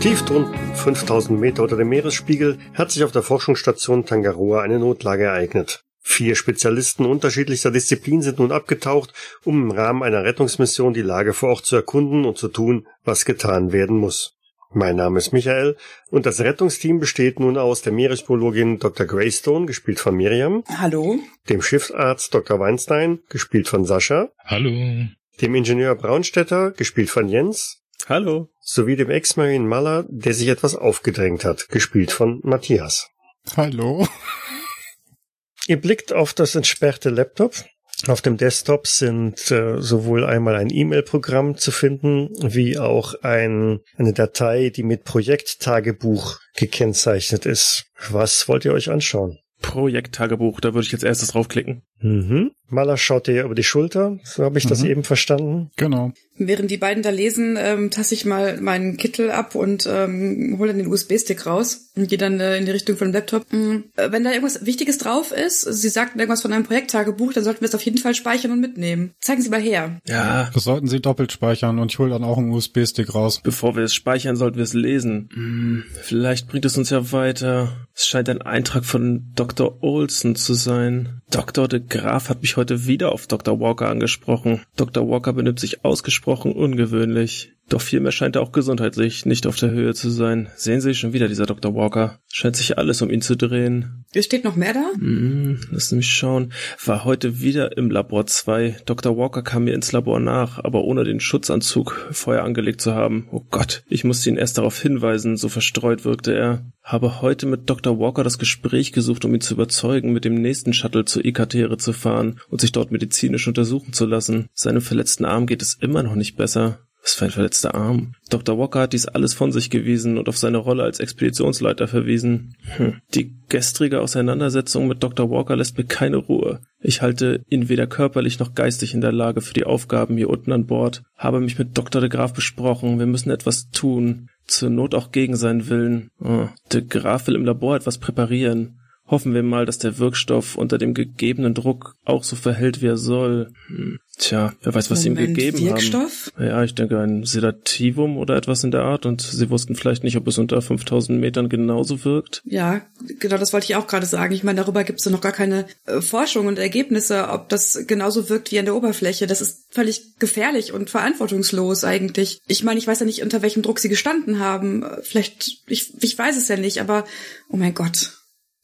Tief drunten, 5000 Meter unter dem Meeresspiegel, hat sich auf der Forschungsstation Tangaroa eine Notlage ereignet. Vier Spezialisten unterschiedlichster Disziplin sind nun abgetaucht, um im Rahmen einer Rettungsmission die Lage vor Ort zu erkunden und zu tun, was getan werden muss. Mein Name ist Michael und das Rettungsteam besteht nun aus der Meeresbiologin Dr. Greystone, gespielt von Miriam. Hallo. Dem Schiffsarzt Dr. Weinstein, gespielt von Sascha. Hallo. Dem Ingenieur Braunstetter, gespielt von Jens. Hallo. Sowie dem Ex-Marine Maller, der sich etwas aufgedrängt hat, gespielt von Matthias. Hallo. Ihr blickt auf das entsperrte Laptop. Auf dem Desktop sind äh, sowohl einmal ein E-Mail-Programm zu finden, wie auch ein, eine Datei, die mit Projekttagebuch gekennzeichnet ist. Was wollt ihr euch anschauen? Projekttagebuch, da würde ich jetzt erstes draufklicken. Mhm. Maler schaut dir über die Schulter, so habe ich das Mhm. eben verstanden. Genau. Während die beiden da lesen, ähm, tasse ich mal meinen Kittel ab und ähm, hole dann den USB-Stick raus und gehe dann äh, in die Richtung von dem Laptop. Mhm. Äh, wenn da irgendwas Wichtiges drauf ist, Sie sagten irgendwas von einem Projekttagebuch, dann sollten wir es auf jeden Fall speichern und mitnehmen. Zeigen Sie mal her. Ja, Das sollten Sie doppelt speichern und ich hole dann auch einen USB-Stick raus. bevor wir es speichern, sollten wir es lesen. Hm, vielleicht bringt es uns ja weiter. Es scheint ein Eintrag von Dr. Olson zu sein. Dr. de Graaf hat mich heute wieder auf Dr. Walker angesprochen. Dr. Walker benimmt sich ausgesprochen ungewöhnlich. Doch vielmehr scheint er auch gesundheitlich nicht auf der Höhe zu sein. Sehen Sie schon wieder dieser Dr. Walker. Scheint sich alles um ihn zu drehen. Es steht noch mehr da? Hm, lass mich schauen. War heute wieder im Labor 2. Dr. Walker kam mir ins Labor nach, aber ohne den Schutzanzug vorher angelegt zu haben. Oh Gott, ich musste ihn erst darauf hinweisen, so verstreut wirkte er. Habe heute mit Dr. Walker das Gespräch gesucht, um ihn zu überzeugen, mit dem nächsten Shuttle zur Ekatere zu fahren und sich dort medizinisch untersuchen zu lassen. Seinem verletzten Arm geht es immer noch nicht besser. Was für ein verletzter Arm. Dr. Walker hat dies alles von sich gewiesen und auf seine Rolle als Expeditionsleiter verwiesen. Hm. Die gestrige Auseinandersetzung mit Dr. Walker lässt mir keine Ruhe. Ich halte ihn weder körperlich noch geistig in der Lage für die Aufgaben hier unten an Bord. Habe mich mit Dr. de Graaf besprochen. Wir müssen etwas tun. Zur Not auch gegen seinen Willen. Oh, de Graaf will im Labor etwas präparieren. Hoffen wir mal, dass der Wirkstoff unter dem gegebenen Druck auch so verhält, wie er soll. Hm. Tja, wer weiß, was sie ihm Moment, gegeben Wirkstoff? haben. Ja, ich denke ein Sedativum oder etwas in der Art und sie wussten vielleicht nicht, ob es unter 5000 Metern genauso wirkt. Ja, genau, das wollte ich auch gerade sagen. Ich meine, darüber gibt es ja noch gar keine äh, Forschung und Ergebnisse, ob das genauso wirkt wie an der Oberfläche. Das ist völlig gefährlich und verantwortungslos eigentlich. Ich meine, ich weiß ja nicht, unter welchem Druck sie gestanden haben. Äh, Vielleicht, ich, ich weiß es ja nicht, aber oh mein Gott.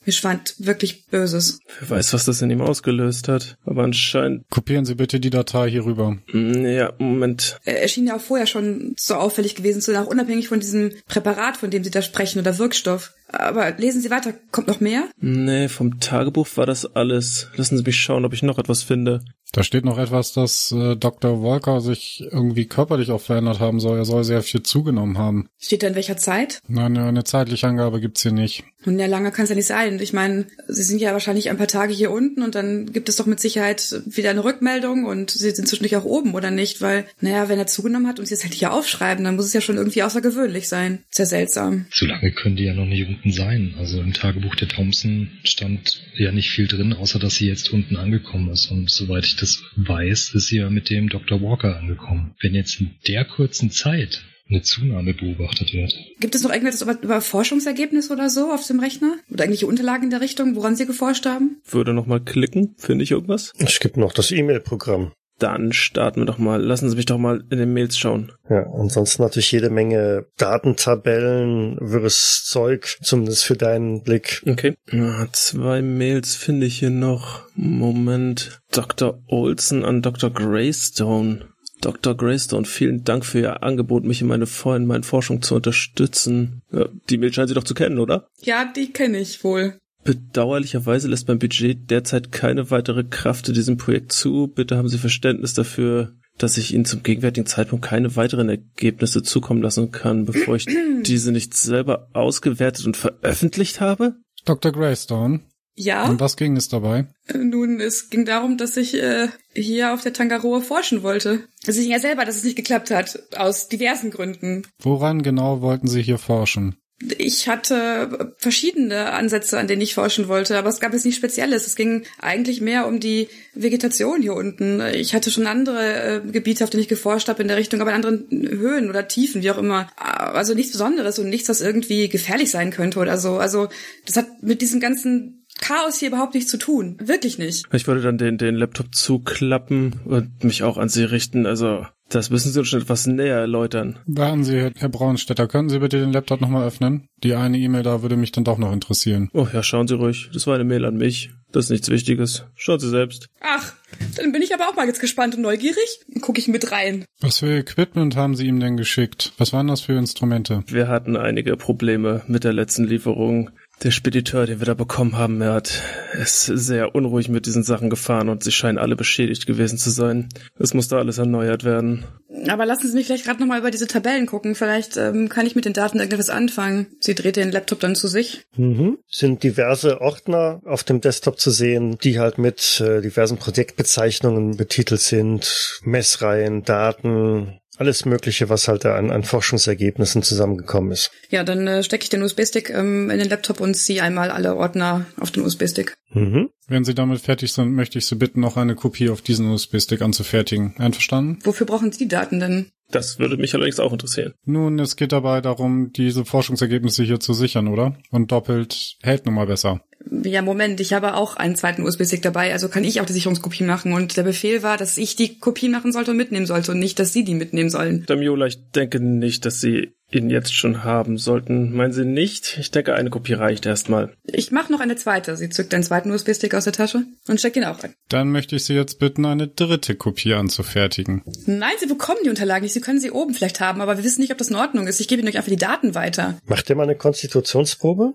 Mir schwand wirklich Böses. Wer weiß, was das in ihm ausgelöst hat. Aber anscheinend, Kopieren Sie bitte die Datei hier rüber. Hm, ja, Moment. Er er schien ja auch vorher schon so auffällig gewesen zu sein, auch unabhängig von diesem Präparat, von dem Sie da sprechen, oder Wirkstoff. Aber lesen Sie weiter. Kommt noch mehr? Nee, vom Tagebuch war das alles. Lassen Sie mich schauen, ob ich noch etwas finde. Da steht noch etwas, dass äh, Dr. Walker sich irgendwie körperlich auch verändert haben soll. Er soll sehr viel zugenommen haben. Steht da in welcher Zeit? Nein, eine zeitliche Angabe gibt's hier nicht. Und ja, lange kann es ja nicht sein. Ich meine, Sie sind ja wahrscheinlich ein paar Tage hier unten und dann gibt es doch mit Sicherheit wieder eine Rückmeldung und Sie sind zwischendurch auch oben, oder nicht? Weil, naja, wenn er zugenommen hat und Sie es halt hier aufschreiben, dann muss es ja schon irgendwie außergewöhnlich sein. Sehr seltsam. So lange können die ja noch nicht unten sein. Also im Tagebuch der Thompson stand ja nicht viel drin, außer dass sie jetzt unten angekommen ist. Und soweit ich das weiß, ist sie ja mit dem Dr. Walker angekommen. Wenn jetzt in der kurzen Zeit eine Zunahme beobachtet wird. Gibt es noch irgendwas über, über Forschungsergebnisse oder so auf dem Rechner? Oder irgendwelche Unterlagen in der Richtung, woran Sie geforscht haben? Würde noch mal klicken. Finde ich irgendwas? Es gibt noch das E-Mail-Programm. Dann starten wir doch mal. Lassen Sie mich doch mal in den Mails schauen. Ja, ansonsten natürlich jede Menge Datentabellen, wirres Zeug, zumindest für deinen Blick. Okay. Ah, zwei Mails finde ich hier noch. Moment. Dr. Olson an Dr. Greystone. Dr. Greystone, vielen Dank für Ihr Angebot, mich in meine, Vor- in meinen Forschung zu unterstützen. Ja, die Mail scheinen Sie doch zu kennen, oder? Ja, die kenne ich wohl. Bedauerlicherweise lässt mein Budget derzeit keine weitere Kraft in diesem Projekt zu. Bitte haben Sie Verständnis dafür, dass ich Ihnen zum gegenwärtigen Zeitpunkt keine weiteren Ergebnisse zukommen lassen kann, bevor ich diese nicht selber ausgewertet und veröffentlicht habe. Dr. Greystone, Ja. Und was ging es dabei? Äh, Nun, es ging darum, dass ich äh, hier auf der Tangaroa forschen wollte. Es ging ja selber, dass es nicht geklappt hat, aus diversen Gründen. Woran genau wollten Sie hier forschen? Ich hatte verschiedene Ansätze, an denen ich forschen wollte, aber es gab jetzt nichts Spezielles. Es ging eigentlich mehr um die Vegetation hier unten. Ich hatte schon andere äh, Gebiete, auf denen ich geforscht habe in der Richtung, aber in anderen Höhen oder Tiefen, wie auch immer. Also nichts Besonderes und nichts, was irgendwie gefährlich sein könnte oder so. Also das hat mit diesem ganzen Chaos hier überhaupt nichts zu tun. Wirklich nicht. Ich würde dann den, den Laptop zuklappen und mich auch an Sie richten. Also, das müssen Sie uns schon etwas näher erläutern. Warten Sie, Herr Braunstetter, können Sie bitte den Laptop nochmal öffnen? Die eine E-Mail da würde mich dann doch noch interessieren. Oh ja, schauen Sie ruhig. Das war eine Mail an mich. Das ist nichts Wichtiges. Schauen Sie selbst. Ach, dann bin ich aber auch mal jetzt gespannt und neugierig. Dann gucke ich mit rein. Was für Equipment haben Sie ihm denn geschickt? Was waren das für Instrumente? Wir hatten einige Probleme mit der letzten Lieferung. Der Spediteur, den wir da bekommen haben, er hat ist sehr unruhig mit diesen Sachen gefahren und sie scheinen alle beschädigt gewesen zu sein. Es musste alles erneuert werden. Aber lassen Sie mich vielleicht gerade nochmal über diese Tabellen gucken. Vielleicht ähm, kann ich mit den Daten irgendetwas anfangen. Sie dreht den Laptop dann zu sich. Mhm. Sind diverse Ordner auf dem Desktop zu sehen, die halt mit äh, diversen Projektbezeichnungen betitelt sind, Messreihen, Daten, alles Mögliche, was halt da an, an Forschungsergebnissen zusammengekommen ist. Ja, dann äh, stecke ich den USB-Stick ähm, in den Laptop und ziehe einmal alle Ordner auf den USB-Stick. Mhm. Wenn Sie damit fertig sind, möchte ich Sie bitten, noch eine Kopie auf diesen USB-Stick anzufertigen. Einverstanden? Wofür brauchen Sie die Daten denn? Das würde mich allerdings auch interessieren. Nun, es geht dabei darum, diese Forschungsergebnisse hier zu sichern, oder? Und doppelt hält nun mal besser. Ja, Moment, ich habe auch einen zweiten USB-Stick dabei, also kann ich auch die Sicherungskopie machen. Und der Befehl war, dass ich die Kopie machen sollte und mitnehmen sollte und nicht, dass Sie die mitnehmen sollen. Damiola, ich denke nicht, dass Sie ihn jetzt schon haben sollten. Meinen Sie nicht? Ich denke, eine Kopie reicht erstmal. Ich mache noch eine zweite. Sie zückt einen zweiten USB-Stick aus der Tasche und steckt ihn auch rein. Dann möchte ich Sie jetzt bitten, eine dritte Kopie anzufertigen. Nein, Sie bekommen die Unterlagen nicht. Sie können sie oben vielleicht haben, aber wir wissen nicht, ob das in Ordnung ist. Ich gebe Ihnen euch einfach die Daten weiter. Macht ihr mal eine Konstitutionsprobe?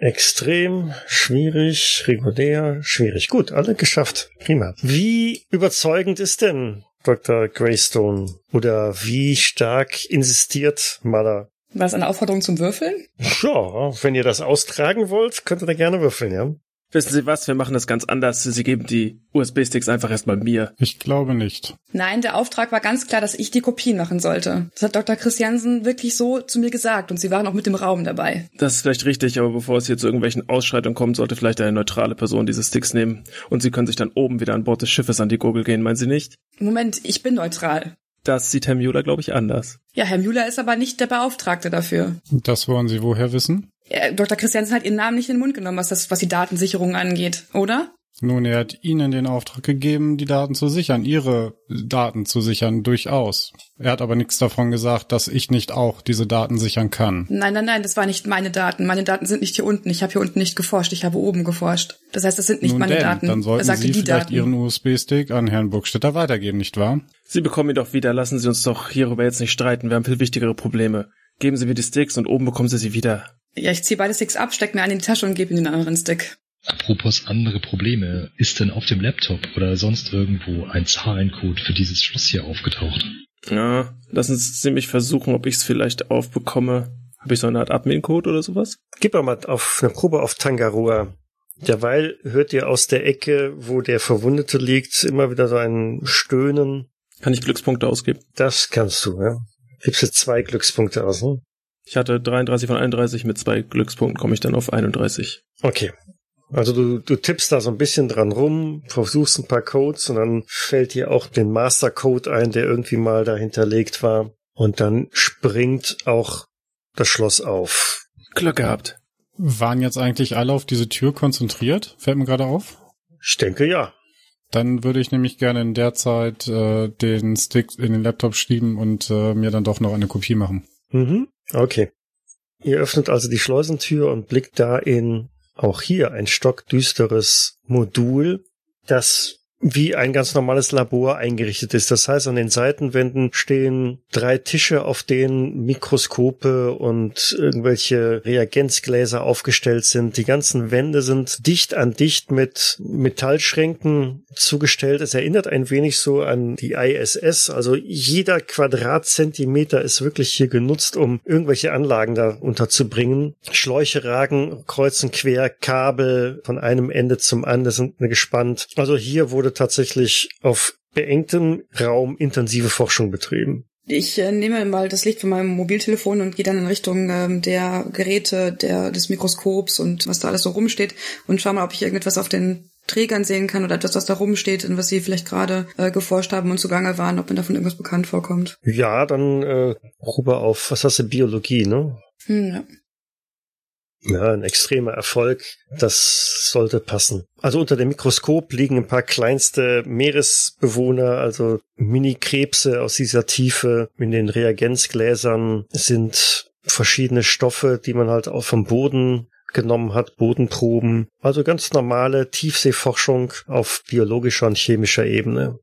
Extrem, schwierig, regulär, schwierig. Gut, alle geschafft. Prima. Wie überzeugend ist denn Dr. Greystone? Oder wie stark insistiert Mother? War es eine Aufforderung zum Würfeln? Ja, wenn ihr das austragen wollt, könnt ihr da gerne würfeln, ja? Wissen Sie was? Wir machen das ganz anders. Sie geben die USB-Sticks einfach erstmal mir. Ich glaube nicht. Nein, der Auftrag war ganz klar, dass ich die Kopien machen sollte. Das hat Dr. Christiansen wirklich so zu mir gesagt und sie waren auch mit im Raum dabei. Das ist vielleicht richtig, aber bevor es hier zu irgendwelchen Ausschreitungen kommt, sollte vielleicht eine neutrale Person diese Sticks nehmen. Und Sie können sich dann oben wieder an Bord des Schiffes an die Gurgel gehen, meinen Sie nicht? Moment, ich bin neutral. Das sieht Herr Mueller, glaube ich, anders. Ja, Herr Müller ist aber nicht der Beauftragte dafür. Das wollen Sie woher wissen? Ja, Dr. Christiansen hat Ihren Namen nicht in den Mund genommen, was das, was die Datensicherung angeht, oder? Nun, er hat Ihnen den Auftrag gegeben, die Daten zu sichern, Ihre Daten zu sichern, durchaus. Er hat aber nichts davon gesagt, dass ich nicht auch diese Daten sichern kann. Nein, nein, nein, das waren nicht meine Daten. Meine Daten sind nicht hier unten. Ich habe hier unten nicht geforscht, ich habe oben geforscht. Das heißt, das sind nicht Nun meine denn, Daten. dann er sollten sagte Sie die vielleicht Daten. Ihren USB-Stick an Herrn Burgstetter weitergeben, nicht wahr? Sie bekommen ihn doch wieder. Lassen Sie uns doch hierüber jetzt nicht streiten. Wir haben viel wichtigere Probleme. Geben Sie mir die Sticks und oben bekommen Sie sie wieder. Ja, ich ziehe beide Sticks ab, steck mir einen in die Tasche und gebe ihm den anderen Stick. Apropos andere Probleme, ist denn auf dem Laptop oder sonst irgendwo ein Zahlencode für dieses Schloss hier aufgetaucht? Ja, lassen Sie mich versuchen, ob ich es vielleicht aufbekomme. Habe ich so eine Art Admin-Code oder sowas? Gib mal auf eine Probe auf Tangaroa. Derweil hört ihr aus der Ecke, wo der Verwundete liegt, immer wieder so ein Stöhnen. Kann ich Glückspunkte ausgeben? Das kannst du, ja. Gibst du zwei Glückspunkte aus, ne? Ich hatte 33 von 31, mit zwei Glückspunkten komme ich dann auf 31. Okay. Also du, du tippst da so ein bisschen dran rum, versuchst ein paar Codes und dann fällt dir auch den Mastercode ein, der irgendwie mal da hinterlegt war. Und dann springt auch das Schloss auf. Glück gehabt. Waren jetzt eigentlich alle auf diese Tür konzentriert? Fällt mir gerade auf. Ich denke ja. Dann würde ich nämlich gerne in der Zeit äh, den Stick in den Laptop schieben und äh, mir dann doch noch eine Kopie machen. Mhm. Okay. Ihr öffnet also die Schleusentür und blickt da in auch hier ein stockdüsteres Modul, das wie ein ganz normales Labor eingerichtet ist. Das heißt, an den Seitenwänden stehen drei Tische, auf denen Mikroskope und irgendwelche Reagenzgläser aufgestellt sind. Die ganzen Wände sind dicht an dicht mit Metallschränken zugestellt. Es erinnert ein wenig so an die ISS. Also jeder Quadratzentimeter ist wirklich hier genutzt, um irgendwelche Anlagen da unterzubringen. Schläuche ragen kreuz und quer, Kabel von einem Ende zum anderen gespannt. Also hier wurde tatsächlich auf beengtem Raum intensive Forschung betrieben. Ich äh, nehme mal das Licht von meinem Mobiltelefon und gehe dann in Richtung ähm, der Geräte, der, des Mikroskops und was da alles so rumsteht und schau mal, ob ich irgendetwas auf den Trägern sehen kann oder etwas, was da rumsteht und was sie vielleicht gerade äh, geforscht haben und zugange waren, ob mir davon irgendwas bekannt vorkommt. Ja, dann äh, rüber auf, was hast du, Biologie, ne? Hm, ja. Ja, ein extremer Erfolg. Das sollte passen. Also unter dem Mikroskop liegen ein paar kleinste Meeresbewohner, also Mini-Krebse aus dieser Tiefe. In den Reagenzgläsern sind verschiedene Stoffe, die man halt auch vom Boden genommen hat, Bodenproben. Also ganz normale Tiefseeforschung auf biologischer und chemischer Ebene.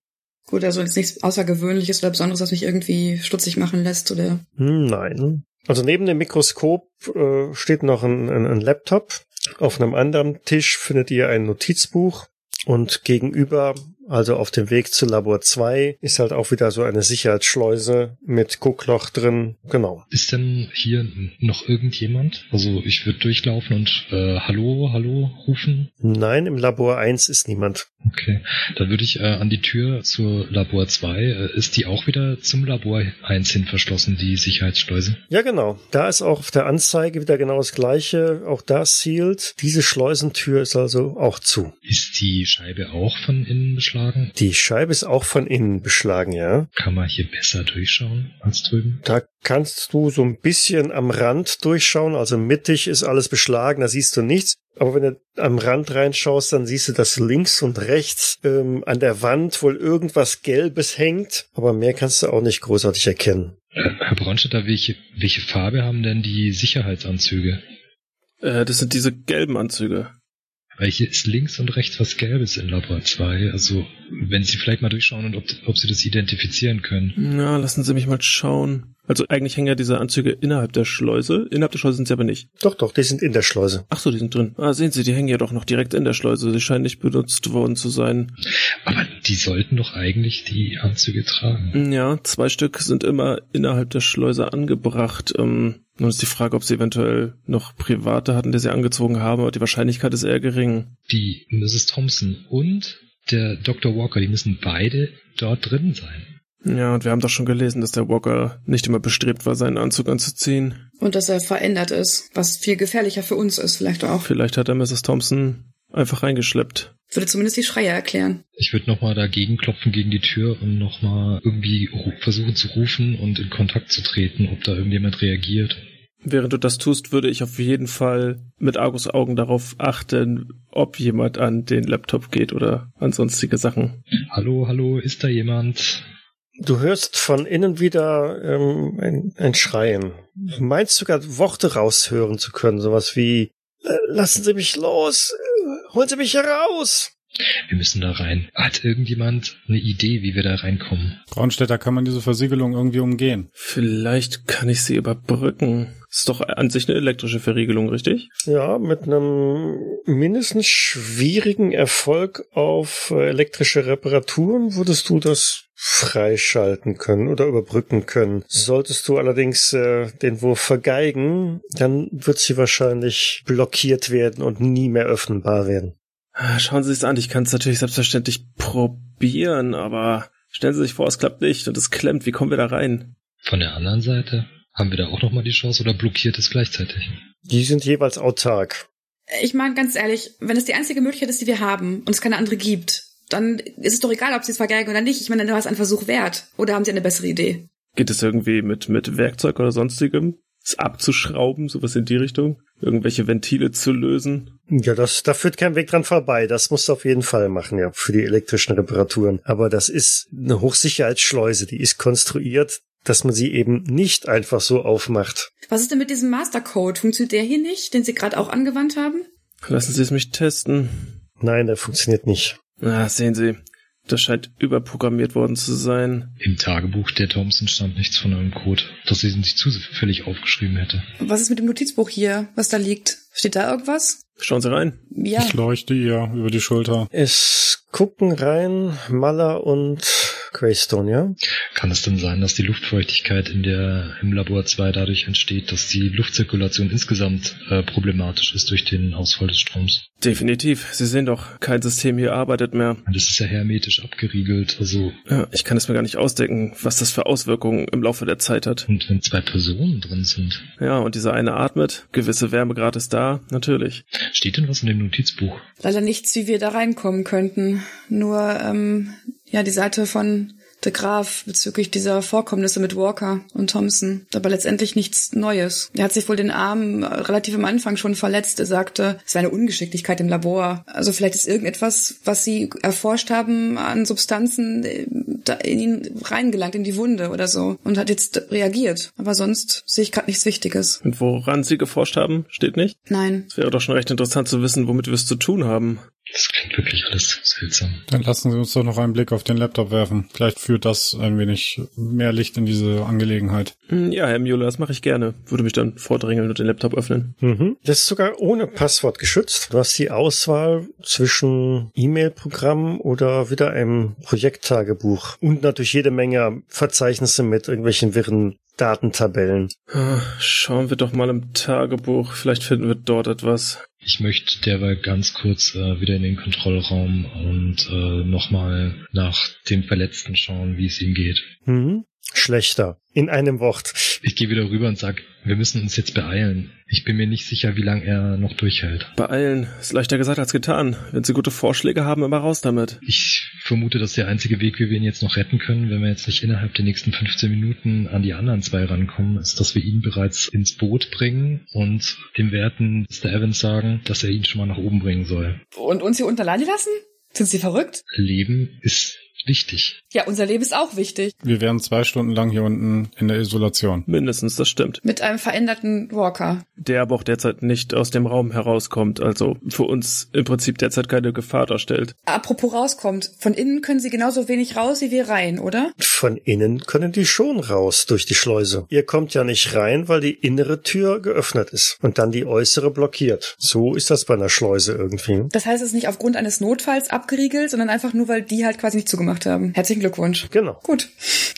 Gut, also jetzt nichts Außergewöhnliches oder Besonderes, was mich irgendwie stutzig machen lässt, oder? Hm, nein. Also neben dem Mikroskop äh, steht noch ein, ein, ein Laptop. Auf einem anderen Tisch findet ihr ein Notizbuch und gegenüber also auf dem Weg zu Labor 2 ist halt auch wieder so eine Sicherheitsschleuse mit Guckloch drin. Genau. Ist denn hier noch irgendjemand? Also ich würde durchlaufen und äh, Hallo, Hallo rufen? Nein, im Labor 1 ist niemand. Okay, dann würde ich äh, an die Tür zur Labor 2. Äh, ist die auch wieder zum Labor 1 hin verschlossen, die Sicherheitsschleuse? Ja, genau. Da ist auch auf der Anzeige wieder genau das gleiche. Auch da sealed. Diese Schleusentür ist also auch zu. Ist die Scheibe auch von innen beschlagen? Beschlagen? Die Scheibe ist auch von innen beschlagen, ja. Kann man hier besser durchschauen als drüben? Da kannst du so ein bisschen am Rand durchschauen, also mittig ist alles beschlagen, da siehst du nichts. Aber wenn du am Rand reinschaust, dann siehst du, dass links und rechts ähm, an der Wand wohl irgendwas Gelbes hängt, aber mehr kannst du auch nicht großartig erkennen. Herr Bronstetter, welche, welche Farbe haben denn die Sicherheitsanzüge? Äh, das sind diese gelben Anzüge. Weil hier ist links und rechts was Gelbes in Labor 2. Also, wenn Sie vielleicht mal durchschauen und ob, ob Sie das identifizieren können. Na, lassen Sie mich mal schauen. Also eigentlich hängen ja diese Anzüge innerhalb der Schleuse. Innerhalb der Schleuse sind sie aber nicht. Doch, doch, die sind in der Schleuse. Ach so, die sind drin. Ah, sehen Sie, die hängen ja doch noch direkt in der Schleuse. Sie scheinen nicht benutzt worden zu sein. Aber die sollten doch eigentlich die Anzüge tragen. Ja, zwei Stück sind immer innerhalb der Schleuse angebracht. Ähm, nun ist die Frage, ob sie eventuell noch private hatten, die sie angezogen haben, aber die Wahrscheinlichkeit ist eher gering. Die Mrs. Thompson und der Dr. Walker, die müssen beide dort drin sein. Ja, und wir haben doch schon gelesen, dass der Walker nicht immer bestrebt war, seinen Anzug anzuziehen. Und dass er verändert ist, was viel gefährlicher für uns ist, vielleicht auch. Vielleicht hat er Mrs. Thompson einfach reingeschleppt. Würde zumindest die Schreier erklären. Ich würde nochmal dagegen klopfen gegen die Tür und nochmal irgendwie versuchen zu rufen und in Kontakt zu treten, ob da irgendjemand reagiert. Während du das tust, würde ich auf jeden Fall mit Argus Augen darauf achten, ob jemand an den Laptop geht oder an sonstige Sachen. Hallo, hallo, ist da jemand? Du hörst von innen wieder ähm, ein, ein Schreien. Du meinst sogar Worte raushören zu können, sowas wie äh, Lassen Sie mich los, äh, holen Sie mich heraus. Wir müssen da rein. Hat irgendjemand eine Idee, wie wir da reinkommen? Braunstädter kann man diese Versiegelung irgendwie umgehen. Vielleicht kann ich sie überbrücken. Ist doch an sich eine elektrische Verriegelung, richtig? Ja, mit einem mindestens schwierigen Erfolg auf äh, elektrische Reparaturen würdest du das freischalten können oder überbrücken können. Solltest du allerdings äh, den Wurf vergeigen, dann wird sie wahrscheinlich blockiert werden und nie mehr öffnenbar werden. Ah, schauen Sie sich's an, ich kann es natürlich selbstverständlich probieren, aber stellen Sie sich vor, es klappt nicht und es klemmt. Wie kommen wir da rein? Von der anderen Seite? Haben wir da auch nochmal die Chance oder blockiert es gleichzeitig? Die sind jeweils autark. Ich meine, ganz ehrlich, wenn es die einzige Möglichkeit ist, die wir haben und es keine andere gibt, dann ist es doch egal, ob sie es vergeigen oder nicht. Ich meine, dann war es ein Versuch wert. Oder haben sie eine bessere Idee? Geht es irgendwie mit, mit Werkzeug oder sonstigem? Es abzuschrauben, sowas in die Richtung? Irgendwelche Ventile zu lösen? Ja, das, da führt kein Weg dran vorbei. Das musst du auf jeden Fall machen, ja, für die elektrischen Reparaturen. Aber das ist eine Hochsicherheitsschleuse, die ist konstruiert, dass man sie eben nicht einfach so aufmacht. Was ist denn mit diesem Mastercode? Funktioniert der hier nicht, den Sie gerade auch angewandt haben? Lassen Sie es mich testen. Nein, der funktioniert nicht. Na, sehen Sie. Das scheint überprogrammiert worden zu sein. Im Tagebuch der Thompson stand nichts von einem Code, dass sie sich zufällig aufgeschrieben hätte. Was ist mit dem Notizbuch hier, was da liegt? Steht da irgendwas? Schauen Sie rein. Ja. Ich leuchte ihr über die Schulter. Es gucken rein Maller und Greystone, ja? Kann es denn sein, dass die Luftfeuchtigkeit in der, im Labor 2 dadurch entsteht, dass die Luftzirkulation insgesamt äh, problematisch ist durch den Ausfall des Stroms? Definitiv. Sie sehen doch, kein System hier arbeitet mehr. Und das ist ja hermetisch abgeriegelt, also. Ja, ich kann es mir gar nicht ausdenken, was das für Auswirkungen im Laufe der Zeit hat. Und wenn zwei Personen drin sind. Ja, und dieser eine atmet, gewisse Wärmegrad ist da, natürlich. Steht denn was in dem Notizbuch? Leider nichts, wie wir da reinkommen könnten. Nur, ähm, ja, die Seite von de Graaf bezüglich dieser Vorkommnisse mit Walker und Thompson. Aber letztendlich nichts Neues. Er hat sich wohl den Arm relativ am Anfang schon verletzt. Er sagte, es wäre eine Ungeschicklichkeit im Labor. Also vielleicht ist irgendetwas, was sie erforscht haben an Substanzen in ihn reingelangt, in die Wunde oder so. Und hat jetzt reagiert. Aber sonst sehe ich gerade nichts Wichtiges. Und woran sie geforscht haben, steht nicht? Nein. Es wäre doch schon recht interessant zu wissen, womit wir es zu tun haben. Das klingt wirklich alles seltsam. Dann lassen Sie uns doch noch einen Blick auf den Laptop werfen. Vielleicht führt das ein wenig mehr Licht in diese Angelegenheit. Ja, Herr Müller, das mache ich gerne. Würde mich dann vordrängeln und den Laptop öffnen. Mhm. Das ist sogar ohne Passwort geschützt. Du hast die Auswahl zwischen E-Mail-Programm oder wieder einem Projekttagebuch und natürlich jede Menge Verzeichnisse mit irgendwelchen wirren Datentabellen. Schauen wir doch mal im Tagebuch. Vielleicht finden wir dort etwas. Ich möchte derweil ganz kurz äh, wieder in den Kontrollraum und äh, nochmal nach dem Verletzten schauen, wie es ihm geht. Mhm. Schlechter. In einem Wort. Ich gehe wieder rüber und sag, wir müssen uns jetzt beeilen. Ich bin mir nicht sicher, wie lange er noch durchhält. Beeilen ist leichter gesagt als getan. Wenn Sie gute Vorschläge haben, immer raus damit. Ich vermute, dass der einzige Weg, wie wir ihn jetzt noch retten können, wenn wir jetzt nicht innerhalb der nächsten 15 Minuten an die anderen zwei rankommen, ist, dass wir ihn bereits ins Boot bringen und dem werten Mr. Evans sagen, dass er ihn schon mal nach oben bringen soll. Und uns hier unter Leine lassen? Sind Sie verrückt? Leben ist wichtig. Ja, unser Leben ist auch wichtig. Wir wären zwei Stunden lang hier unten in der Isolation. Mindestens, das stimmt. Mit einem veränderten Walker. Der aber auch derzeit nicht aus dem Raum herauskommt, also für uns im Prinzip derzeit keine Gefahr darstellt. Apropos rauskommt, von innen können sie genauso wenig raus wie wir rein, oder? Von innen können die schon raus durch die Schleuse. Ihr kommt ja nicht rein, weil die innere Tür geöffnet ist und dann die äußere blockiert. So ist das bei einer Schleuse irgendwie. Das heißt, es ist nicht aufgrund eines Notfalls abgeriegelt, sondern einfach nur, weil die halt quasi nicht zugemacht haben. Herzlichen Glückwunsch. Genau. Gut.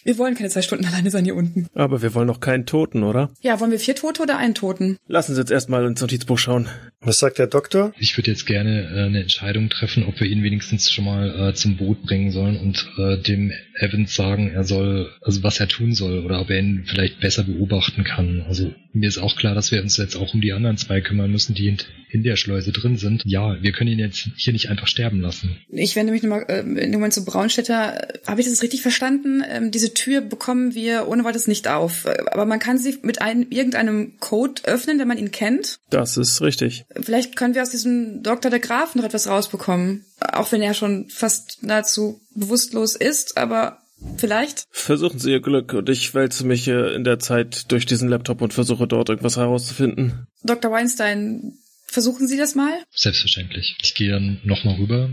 Wir wollen keine zwei Stunden alleine sein hier unten. Aber wir wollen noch keinen Toten, oder? Ja, wollen wir vier Tote oder einen Toten? Lassen Sie jetzt erstmal ins Notizbuch schauen. Was sagt der Doktor? Ich würde jetzt gerne äh, eine Entscheidung treffen, ob wir ihn wenigstens schon mal äh, zum Boot bringen sollen und äh, dem Evans sagen, er soll, also was er tun soll oder ob er ihn vielleicht besser beobachten kann. Also mir ist auch klar, dass wir uns jetzt auch um die anderen zwei kümmern müssen, die in, der Schleuse drin sind. Ja, wir können ihn jetzt hier nicht einfach sterben lassen. Ich wende mich nochmal äh, in dem Moment zu Braunstädter. Habe ich das richtig verstanden? Ähm, diese Tür bekommen wir ohne weiteres nicht auf. Äh, Aber man kann sie mit einem, irgendeinem Code öffnen, wenn man ihn kennt. Das ist richtig. Vielleicht können wir aus diesem Dr. der Graf noch etwas rausbekommen. Auch wenn er schon fast nahezu bewusstlos ist, aber vielleicht. Versuchen Sie Ihr Glück und ich wälze mich in der Zeit durch diesen Laptop und versuche dort irgendwas herauszufinden. Dr. Weinstein, versuchen Sie das mal? Selbstverständlich. Ich gehe dann nochmal rüber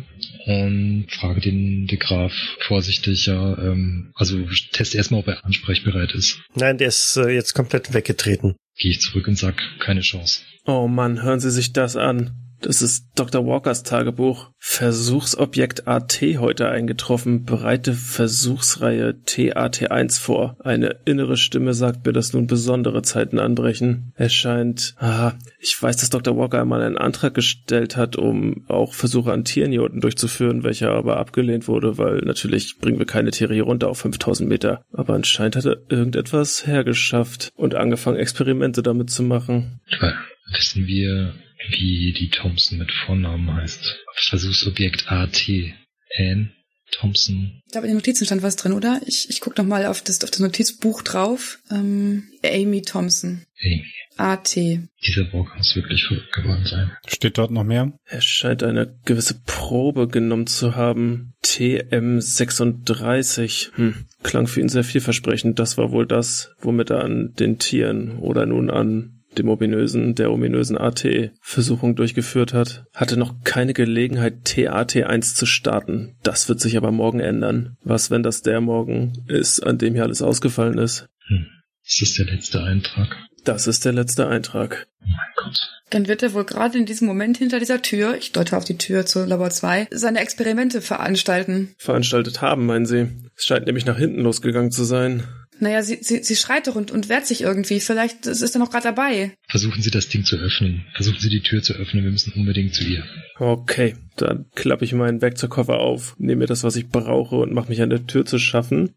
und frage den De Graf vorsichtig, ja, ähm, also teste erstmal, ob er ansprechbereit ist. Nein, der ist äh, jetzt komplett weggetreten. Gehe ich zurück und sag, keine Chance. Oh Mann, hören Sie sich das an. Das ist Dr. Walkers Tagebuch. Versuchsobjekt AT heute eingetroffen. Bereite Versuchsreihe TAT1 vor. Eine innere Stimme sagt mir, dass nun besondere Zeiten anbrechen. Es scheint, ah, ich weiß, dass Dr. Walker einmal einen Antrag gestellt hat, um auch Versuche an unten durchzuführen, welcher aber abgelehnt wurde, weil natürlich bringen wir keine Tiere hier runter auf 5000 Meter. Aber anscheinend hat er irgendetwas hergeschafft und angefangen, Experimente damit zu machen. Wissen wir, wie die Thompson mit Vornamen heißt. Versuchsobjekt AT. Anne Thompson. Ich glaube, in den Notizen stand was drin, oder? Ich, ich gucke nochmal auf das, auf das Notizbuch drauf. Ähm, Amy Thompson. Amy. AT. Dieser Walker muss wirklich verrückt geworden sein. Steht dort noch mehr? Er scheint eine gewisse Probe genommen zu haben. TM36. Hm. Klang für ihn sehr vielversprechend. Das war wohl das, womit er an den Tieren oder nun an dem ominösen, der ominösen AT-Versuchung durchgeführt hat, hatte noch keine Gelegenheit, TAT1 zu starten. Das wird sich aber morgen ändern. Was, wenn das der Morgen ist, an dem hier alles ausgefallen ist? Hm. Ist das der letzte Eintrag? Das ist der letzte Eintrag. Oh mein Gott. Dann wird er wohl gerade in diesem Moment hinter dieser Tür, ich deute auf die Tür zu Labor 2, seine Experimente veranstalten. Veranstaltet haben, meinen Sie? Es scheint nämlich nach hinten losgegangen zu sein. Naja, sie, sie, sie schreit doch und, und wehrt sich irgendwie. Vielleicht ist er noch gerade dabei. Versuchen Sie das Ding zu öffnen. Versuchen Sie die Tür zu öffnen. Wir müssen unbedingt zu ihr. Okay, dann klappe ich meinen Werkzeugkoffer auf, nehme mir das, was ich brauche und mache mich an der Tür zu schaffen.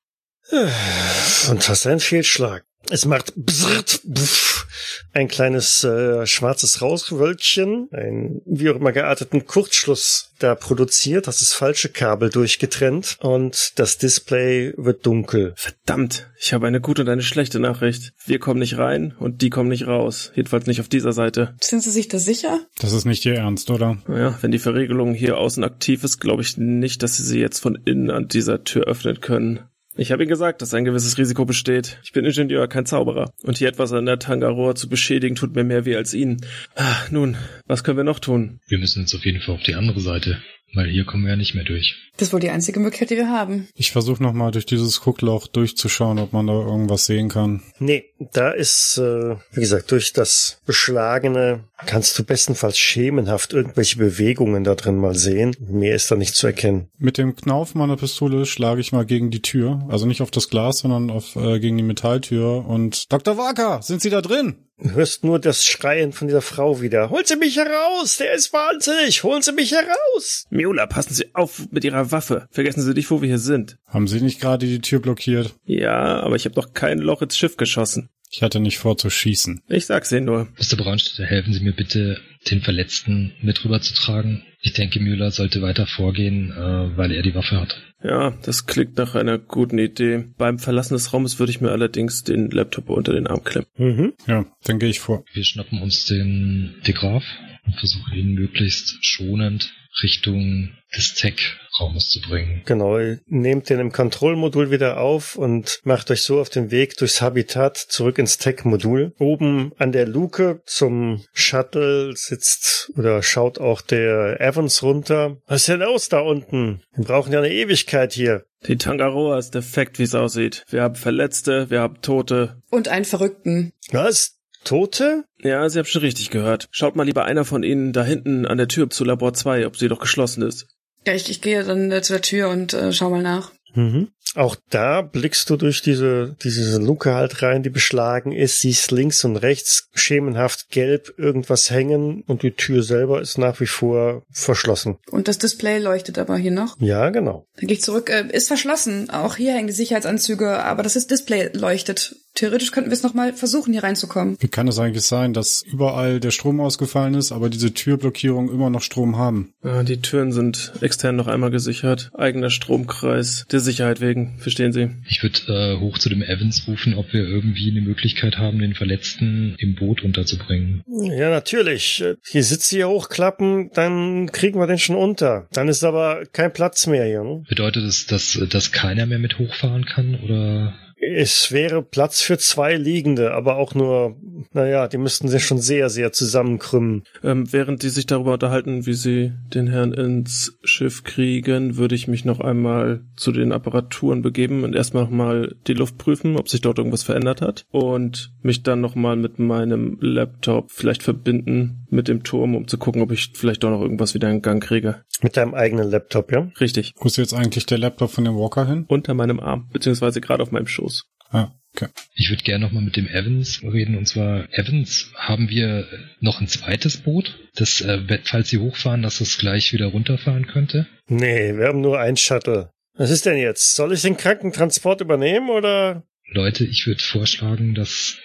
Und hast ein Fehlschlag. Es macht bzzrt, buff, ein kleines äh, schwarzes Rauswölkchen, ein wie auch immer gearteten Kurzschluss da produziert, hast das falsche Kabel durchgetrennt und das Display wird dunkel. Verdammt, ich habe eine gute und eine schlechte Nachricht. Wir kommen nicht rein und die kommen nicht raus. Jedenfalls nicht auf dieser Seite. Sind Sie sich da sicher? Das ist nicht Ihr Ernst, oder? Naja, wenn die Verriegelung hier außen aktiv ist, glaube ich nicht, dass Sie sie jetzt von innen an dieser Tür öffnen können. Ich habe Ihnen gesagt, dass ein gewisses Risiko besteht. Ich bin Ingenieur, kein Zauberer. Und hier etwas an der Tangaroa zu beschädigen, tut mir mehr weh als Ihnen. Ah, nun, was können wir noch tun? Wir müssen jetzt auf jeden Fall auf die andere Seite, weil hier kommen wir ja nicht mehr durch. Das ist wohl die einzige Möglichkeit, die wir haben. Ich versuche nochmal durch dieses Guckloch durchzuschauen, ob man da irgendwas sehen kann. Nee, da ist, äh, wie gesagt, durch das Beschlagene kannst du bestenfalls schemenhaft irgendwelche Bewegungen da drin mal sehen. Mehr ist da nicht zu erkennen. Mit dem Knauf meiner Pistole schlage ich mal gegen die Tür. Also nicht auf das Glas, sondern auf, äh, gegen die Metalltür. Und Dr. Walker, sind Sie da drin? Du hörst nur das Schreien von dieser Frau wieder. Holen Sie mich heraus! Der ist wahnsinnig! Holen Sie mich heraus! Miula, passen Sie auf mit Ihrer Waffe. Vergessen Sie nicht, wo wir hier sind. Haben Sie nicht gerade die Tür blockiert? Ja, aber ich habe doch kein Loch ins Schiff geschossen. Ich hatte nicht vor zu schießen. Ich sag's Ihnen nur. Mr. Braunstädter, helfen Sie mir bitte, den Verletzten mit rüberzutragen. Ich denke, Müller sollte weiter vorgehen, äh, weil er die Waffe hat. Ja, das klingt nach einer guten Idee. Beim Verlassen des Raumes würde ich mir allerdings den Laptop unter den Arm klemmen. Mhm. Ja, dann gehe ich vor. Wir schnappen uns den Degraf und versuchen ihn möglichst schonend Richtung des Tech-Raumes zu bringen. Genau, ihr nehmt den im Kontrollmodul wieder auf und macht euch so auf den Weg durchs Habitat zurück ins Tech-Modul. Oben an der Luke zum Shuttle sitzt oder schaut auch der Evans runter. Was ist denn los da unten? Wir brauchen ja eine Ewigkeit hier. Die Tangaroa ist defekt, wie es aussieht. Wir haben Verletzte, wir haben Tote. Und einen Verrückten. Was? Tote? Ja, Sie haben schon richtig gehört. Schaut mal lieber einer von Ihnen da hinten an der Tür zu Labor 2, ob sie doch geschlossen ist. Ja, ich, ich gehe dann äh, zu der Tür und äh, schau mal nach. Mhm. Auch da blickst du durch diese, diese Luke halt rein, die beschlagen ist, siehst links und rechts schemenhaft gelb irgendwas hängen und die Tür selber ist nach wie vor verschlossen. Und das Display leuchtet aber hier noch. Ja, genau. Dann gehe ich zurück. Äh, ist verschlossen. Auch hier hängen die Sicherheitsanzüge, aber das ist Display leuchtet. Theoretisch könnten wir es nochmal versuchen, hier reinzukommen. Wie kann es eigentlich sein, dass überall der Strom ausgefallen ist, aber diese Türblockierung immer noch Strom haben? Ja, die Türen sind extern noch einmal gesichert. Eigener Stromkreis. Der Sicherheit wegen. Verstehen Sie? Ich würde äh, hoch zu dem Evans rufen, ob wir irgendwie eine Möglichkeit haben, den Verletzten im Boot unterzubringen. Ja, natürlich. Die Sitze hier hochklappen, dann kriegen wir den schon unter. Dann ist aber kein Platz mehr hier. Ne? Bedeutet es, dass, dass keiner mehr mit hochfahren kann oder Es wäre Platz für zwei Liegende, aber auch nur, naja, die müssten sich schon sehr, sehr zusammenkrümmen. Ähm, während die sich darüber unterhalten, wie sie den Herrn ins Schiff kriegen, würde ich mich noch einmal zu den Apparaturen begeben und erstmal nochmal die Luft prüfen, ob sich dort irgendwas verändert hat und mich dann nochmal mit meinem Laptop vielleicht verbinden mit dem Turm, um zu gucken, ob ich vielleicht doch noch irgendwas wieder in Gang kriege. Mit deinem eigenen Laptop, ja? Richtig. Wo ist jetzt eigentlich der Laptop von dem Walker hin? Unter meinem Arm, beziehungsweise gerade auf meinem Schoß. Ah, okay. Ich würde gerne nochmal mit dem Evans reden. Und zwar, Evans, haben wir noch ein zweites Boot, das, äh, falls sie hochfahren, dass es gleich wieder runterfahren könnte? Nee, wir haben nur ein Shuttle. Was ist denn jetzt? Soll ich den Krankentransport übernehmen oder? Leute, ich würde vorschlagen, dass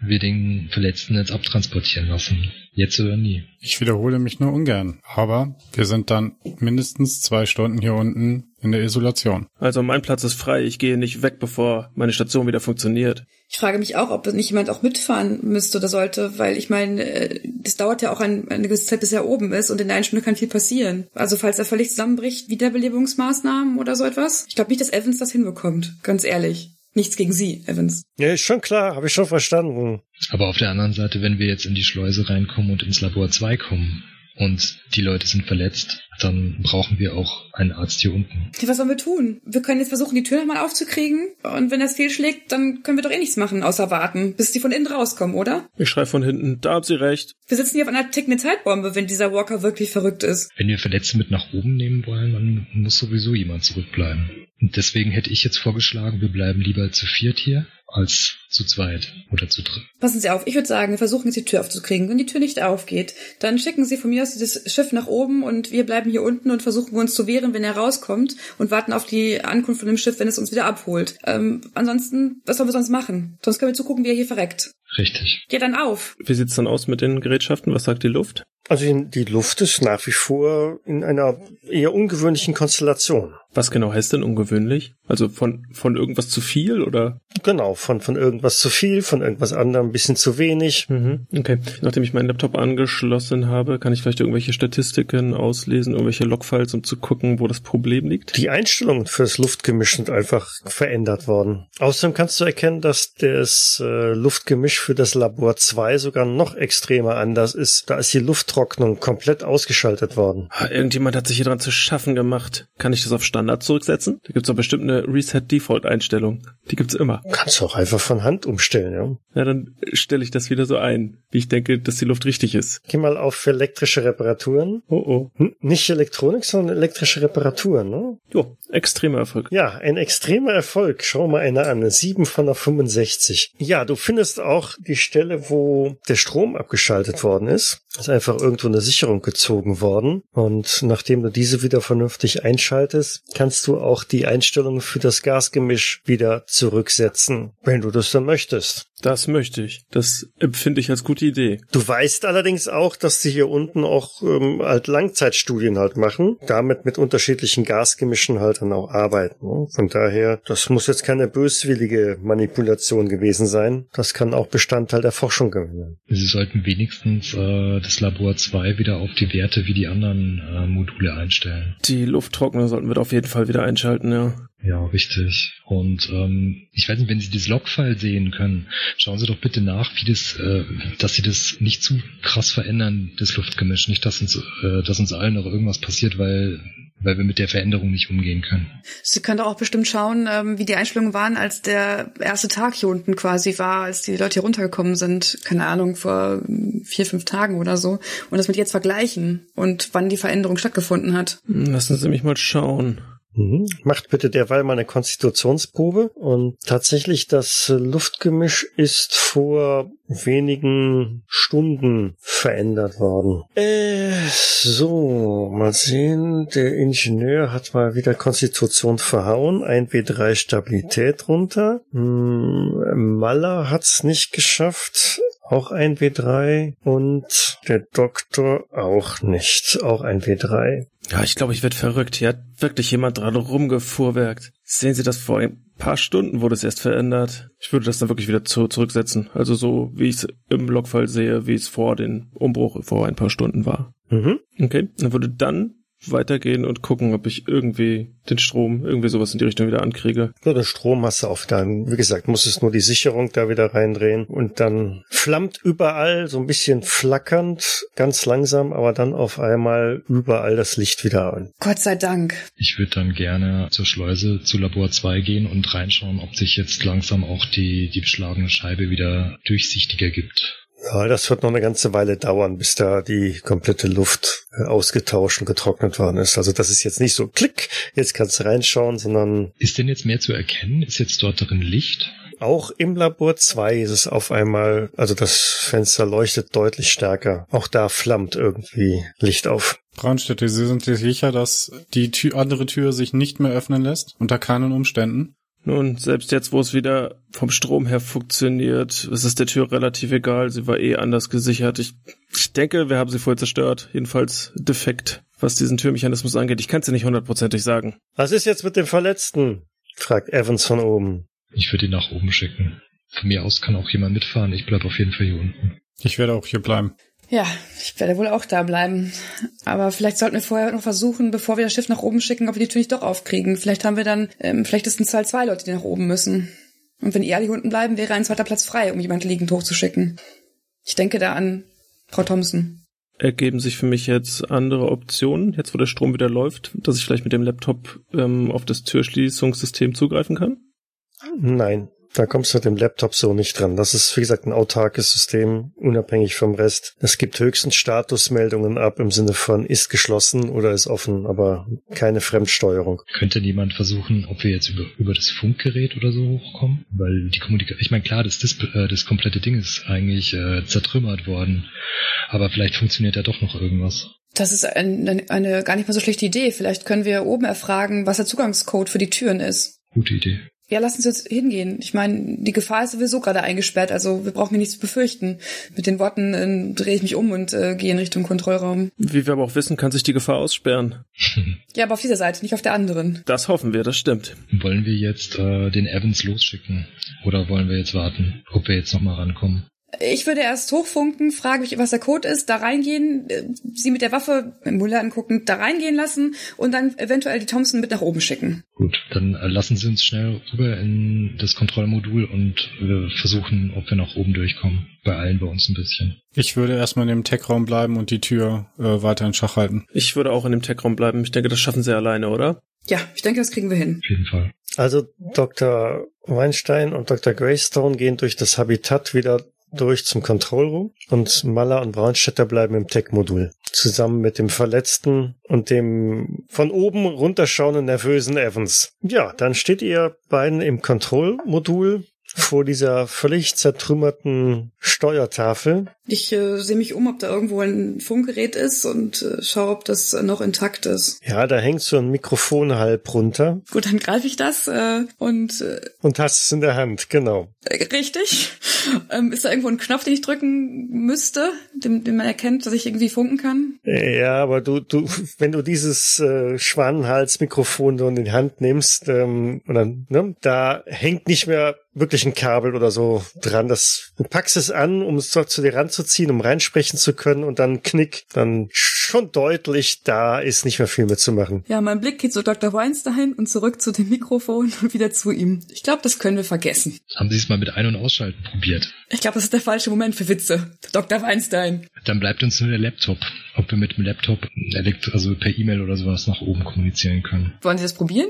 wir den Verletzten jetzt abtransportieren lassen. Jetzt oder nie. Ich wiederhole mich nur ungern. Aber wir sind dann mindestens zwei Stunden hier unten in der Isolation. Also mein Platz ist frei, ich gehe nicht weg, bevor meine Station wieder funktioniert. Ich frage mich auch, ob nicht jemand auch mitfahren müsste oder sollte, weil ich meine, äh, das dauert ja auch ein, eine gewisse Zeit, bis er oben ist und in der einen Stunde kann viel passieren. Also falls er völlig zusammenbricht, Wiederbelebungsmaßnahmen oder so etwas. Ich glaube nicht, dass Evans das hinbekommt, ganz ehrlich. Nichts gegen Sie, Evans. Ja, ist schon klar, habe ich schon verstanden. Aber auf der anderen Seite, wenn wir jetzt in die Schleuse reinkommen und ins Labor 2 kommen und die Leute sind verletzt, dann brauchen wir auch einen Arzt hier unten. Was sollen wir tun? Wir können jetzt versuchen, die Tür nochmal aufzukriegen. Und wenn das fehlschlägt, dann können wir doch eh nichts machen, außer warten, bis die von innen rauskommen, oder? Ich schreibe von hinten, da haben Sie recht. Wir sitzen hier auf einer tickenden Zeitbombe, wenn dieser Walker wirklich verrückt ist. Wenn wir Verletzte mit nach oben nehmen wollen, dann muss sowieso jemand zurückbleiben. Und deswegen hätte ich jetzt vorgeschlagen, wir bleiben lieber zu viert hier als zu zweit oder zu dritt. Passen Sie auf, ich würde sagen, wir versuchen jetzt die Tür aufzukriegen. Wenn die Tür nicht aufgeht, dann schicken Sie von mir aus dieses Schiff nach oben und wir bleiben hier unten und versuchen uns zu wehren, wenn er rauskommt und warten auf die Ankunft von dem Schiff, wenn es uns wieder abholt. Ähm, ansonsten, was sollen wir sonst machen? Sonst können wir zugucken, wie er hier verreckt. Richtig. Geh dann auf. Wie sieht's dann aus mit den Gerätschaften? Was sagt die Luft? Also die Luft ist nach wie vor in einer eher ungewöhnlichen Konstellation. Was genau heißt denn ungewöhnlich? Also von, von irgendwas zu viel oder? Genau, von, von irgendwas zu viel, von irgendwas anderem ein bisschen zu wenig. Mhm, okay. Nachdem ich meinen Laptop angeschlossen habe, kann ich vielleicht irgendwelche Statistiken auslesen, irgendwelche Logfiles, um zu gucken, wo das Problem liegt? Die Einstellungen fürs Luftgemisch sind einfach verändert worden. Außerdem kannst du erkennen, dass das äh, Luftgemisch für das Labor 2 sogar noch extremer anders ist. Da ist die Lufttrocknung komplett ausgeschaltet worden. Ah, Irgendjemand hat sich hier dran zu schaffen gemacht. Kann ich das auf Standard zurücksetzen? Da gibt's doch bestimmt eine Reset-Default-Einstellung. Die gibt's immer. Kannst du auch einfach von Hand umstellen, ja. Ja, dann stelle ich das wieder so ein, wie ich denke, dass die Luft richtig ist. Geh mal auf elektrische Reparaturen. Oh oh. Hm, Nicht Elektronik, sondern elektrische Reparaturen, ne? Jo, extremer Erfolg. Ja, ein extremer Erfolg. Schau mal einer an. 7 von der 65. Ja, du findest auch die Stelle, wo der Strom abgeschaltet worden ist. Ist einfach irgendwo eine Sicherung gezogen worden. Und nachdem du diese wieder vernünftig einschaltest, kannst du auch die Einstellungen für das Gasgemisch wieder zurücksetzen, wenn du das dann möchtest. Das möchte ich. Das empfinde ich als gute Idee. Du weißt allerdings auch, dass sie hier unten auch ähm, halt Langzeitstudien halt machen, damit mit unterschiedlichen Gasgemischen halt dann auch arbeiten. Ne? Von daher, das muss jetzt keine böswillige Manipulation gewesen sein. Das kann auch Bestandteil der Forschung gewesen sein. Sie sollten wenigstens äh, das Labor 2 wieder auf die Werte wie die anderen äh, Module einstellen. Die Lufttrockner sollten wir auf jeden Fall wieder einschalten, ja. Ja, richtig. Und ähm, ich weiß nicht, wenn Sie das Logfile sehen können, schauen Sie doch bitte nach, wie das, äh, dass Sie das nicht zu krass verändern, das Luftgemisch. Nicht, dass uns, äh, dass uns allen noch irgendwas passiert, weil weil wir mit der Veränderung nicht umgehen können. Sie können doch auch bestimmt schauen, ähm, wie die Einstellungen waren, als der erste Tag hier unten quasi war, als die Leute hier runtergekommen sind. Keine Ahnung, vor vier, fünf Tagen oder so. Und das mit jetzt vergleichen und wann die Veränderung stattgefunden hat. Lassen Sie mich mal schauen. Mhm. Macht bitte derweil mal eine Konstitutionsprobe. Und tatsächlich, das Luftgemisch ist vor wenigen Stunden verändert worden. Äh, so, mal sehen. Der Ingenieur hat mal wieder Konstitution verhauen. 1W3 Stabilität runter. Hm, Maller hat's nicht geschafft. Auch ein W3 und der Doktor auch nicht. Auch ein W3. Ja, ich glaube, ich werde verrückt. Hier hat wirklich jemand dran rumgefuhrwerkt. Sehen Sie das vor ein paar Stunden wurde es erst verändert. Ich würde das dann wirklich wieder zu zurücksetzen. Also so, wie ich es im Logfile sehe, wie es vor den Umbruch vor ein paar Stunden war. Mhm. Okay, dann würde dann weitergehen und gucken, ob ich irgendwie den Strom, irgendwie sowas in die Richtung wieder ankriege. Nur den Strom hast du auf dann, wie gesagt, musstest nur die Sicherung da wieder reindrehen und dann flammt überall so ein bisschen flackernd, ganz langsam, aber dann auf einmal überall das Licht wieder an. Gott sei Dank. Ich würde dann gerne zur Schleuse zu Labor 2 gehen und reinschauen, ob sich jetzt langsam auch die, die beschlagene Scheibe wieder durchsichtiger gibt. Ja, das wird noch eine ganze Weile dauern, bis da die komplette Luft äh, ausgetauscht und getrocknet worden ist. Also das ist jetzt nicht so klick, jetzt kannst du reinschauen, sondern Ist denn jetzt mehr zu erkennen? Ist jetzt dort drin Licht? auch im Labor 2 ist es auf einmal, also das Fenster leuchtet deutlich stärker. Auch da flammt irgendwie Licht auf. Braunstädte, Sie sind sich sicher, dass die Tür, andere Tür sich nicht mehr öffnen lässt? Unter keinen Umständen? Nun, selbst jetzt, wo es wieder vom Strom her funktioniert, ist es der Tür relativ egal. Sie war eh anders gesichert. Ich, ich denke, wir haben sie voll zerstört. Jedenfalls defekt, was diesen Türmechanismus angeht. Ich kann es dir nicht hundertprozentig sagen. Was ist jetzt mit dem Verletzten? fragt Evans von oben. Ich würde ihn nach oben schicken. Von mir aus kann auch jemand mitfahren. Ich bleib auf jeden Fall hier unten. Ich werde auch hier bleiben. Ja, ich werde wohl auch da bleiben. Aber vielleicht sollten wir vorher noch versuchen, bevor wir das Schiff nach oben schicken, ob wir die Tür nicht doch aufkriegen. Vielleicht haben wir dann, ähm, vielleicht ist es Zahl zwei Leute, die nach oben müssen. Und wenn ihr alle hier unten bleiben, wäre ein zweiter Platz frei, um jemand liegend hochzuschicken. Ich denke da an Frau Thompson. Ergeben sich für mich jetzt andere Optionen, jetzt wo der Strom wieder läuft, dass ich vielleicht mit dem Laptop ähm, auf das Türschließungssystem zugreifen kann? Nein, da kommst du mit dem Laptop so nicht dran. Das ist, wie gesagt, ein autarkes System, unabhängig vom Rest. Es gibt höchstens Statusmeldungen ab im Sinne von ist geschlossen oder ist offen, aber keine Fremdsteuerung. Könnte niemand versuchen, ob wir jetzt über, über das Funkgerät oder so hochkommen? Weil die Kommunikation, ich meine, klar, das, Display, äh, das komplette Ding ist eigentlich äh, zertrümmert worden, aber vielleicht funktioniert ja doch noch irgendwas. Das ist ein, eine, eine gar nicht mal so schlechte Idee. Vielleicht können wir oben erfragen, was der Zugangscode für die Türen ist. Gute Idee. Ja, lassen Sie uns hingehen. Ich meine, die Gefahr ist sowieso gerade eingesperrt, also wir brauchen hier nichts zu befürchten. Mit den Worten äh, drehe ich mich um und äh, gehe in Richtung Kontrollraum. Wie wir aber auch wissen, kann sich die Gefahr aussperren. Ja, aber auf dieser Seite, nicht auf der anderen. Das hoffen wir, das stimmt. Wollen wir jetzt äh, den Evans losschicken? Oder wollen wir jetzt warten, ob wir jetzt nochmal rankommen? Ich würde erst hochfunken, fragen, was der Code ist, da reingehen, äh, sie mit der Waffe im Muller angucken, da reingehen lassen und dann eventuell die Thompson mit nach oben schicken. Gut, dann äh, lassen Sie uns schnell rüber in das Kontrollmodul und wir versuchen, ob wir nach oben durchkommen. Beeilen wir uns ein bisschen. Ich würde erstmal in dem Tech-Raum bleiben und die Tür äh, weiter in Schach halten. Ich würde auch in dem Tech-Raum bleiben. Ich denke, das schaffen sie alleine, oder? Ja, ich denke, das kriegen wir hin. Auf jeden Fall. Also Dr. Weinstein und Dr. Greystone gehen durch das Habitat wieder durch zum Kontrollraum und Maller und Braunstädter bleiben im Tech-Modul. Zusammen mit dem Verletzten und dem von oben runterschauenden nervösen Evans. Ja, dann steht ihr beiden im Kontrollmodul vor dieser völlig zertrümmerten Steuertafel. Ich äh, sehe mich um, ob da irgendwo ein Funkgerät ist und äh, schaue, ob das äh, noch intakt ist. Ja, da hängt so ein Mikrofon halb runter. Gut, dann greife ich das äh, und äh, Und hast es in der Hand, genau. äh, richtig. Ähm, ist da irgendwo ein Knopf, den ich drücken müsste, den, den man erkennt, dass ich irgendwie funken kann? Ja, aber du, du, wenn du dieses äh, Schwanenhals-Mikrofon so in die Hand nimmst, ähm, und dann, ne, da hängt nicht mehr wirklich ein Kabel oder so dran. Das, du packst es an, um es dort zu dir ranzuziehen, um reinsprechen zu können und dann Knick, dann schon deutlich, da ist nicht mehr viel mitzumachen. Ja, mein Blick geht zu Dr. Weinstein und zurück zu dem Mikrofon und wieder zu ihm. Ich glaube, das können wir vergessen. Haben Sie es mal mit Ein- und Ausschalten probiert? Ich glaube, das ist der falsche Moment für Witze. Dr. Weinstein. Dann bleibt uns nur der Laptop. Ob wir mit dem Laptop elekt also per E-Mail oder sowas nach oben kommunizieren können. Wollen Sie das probieren?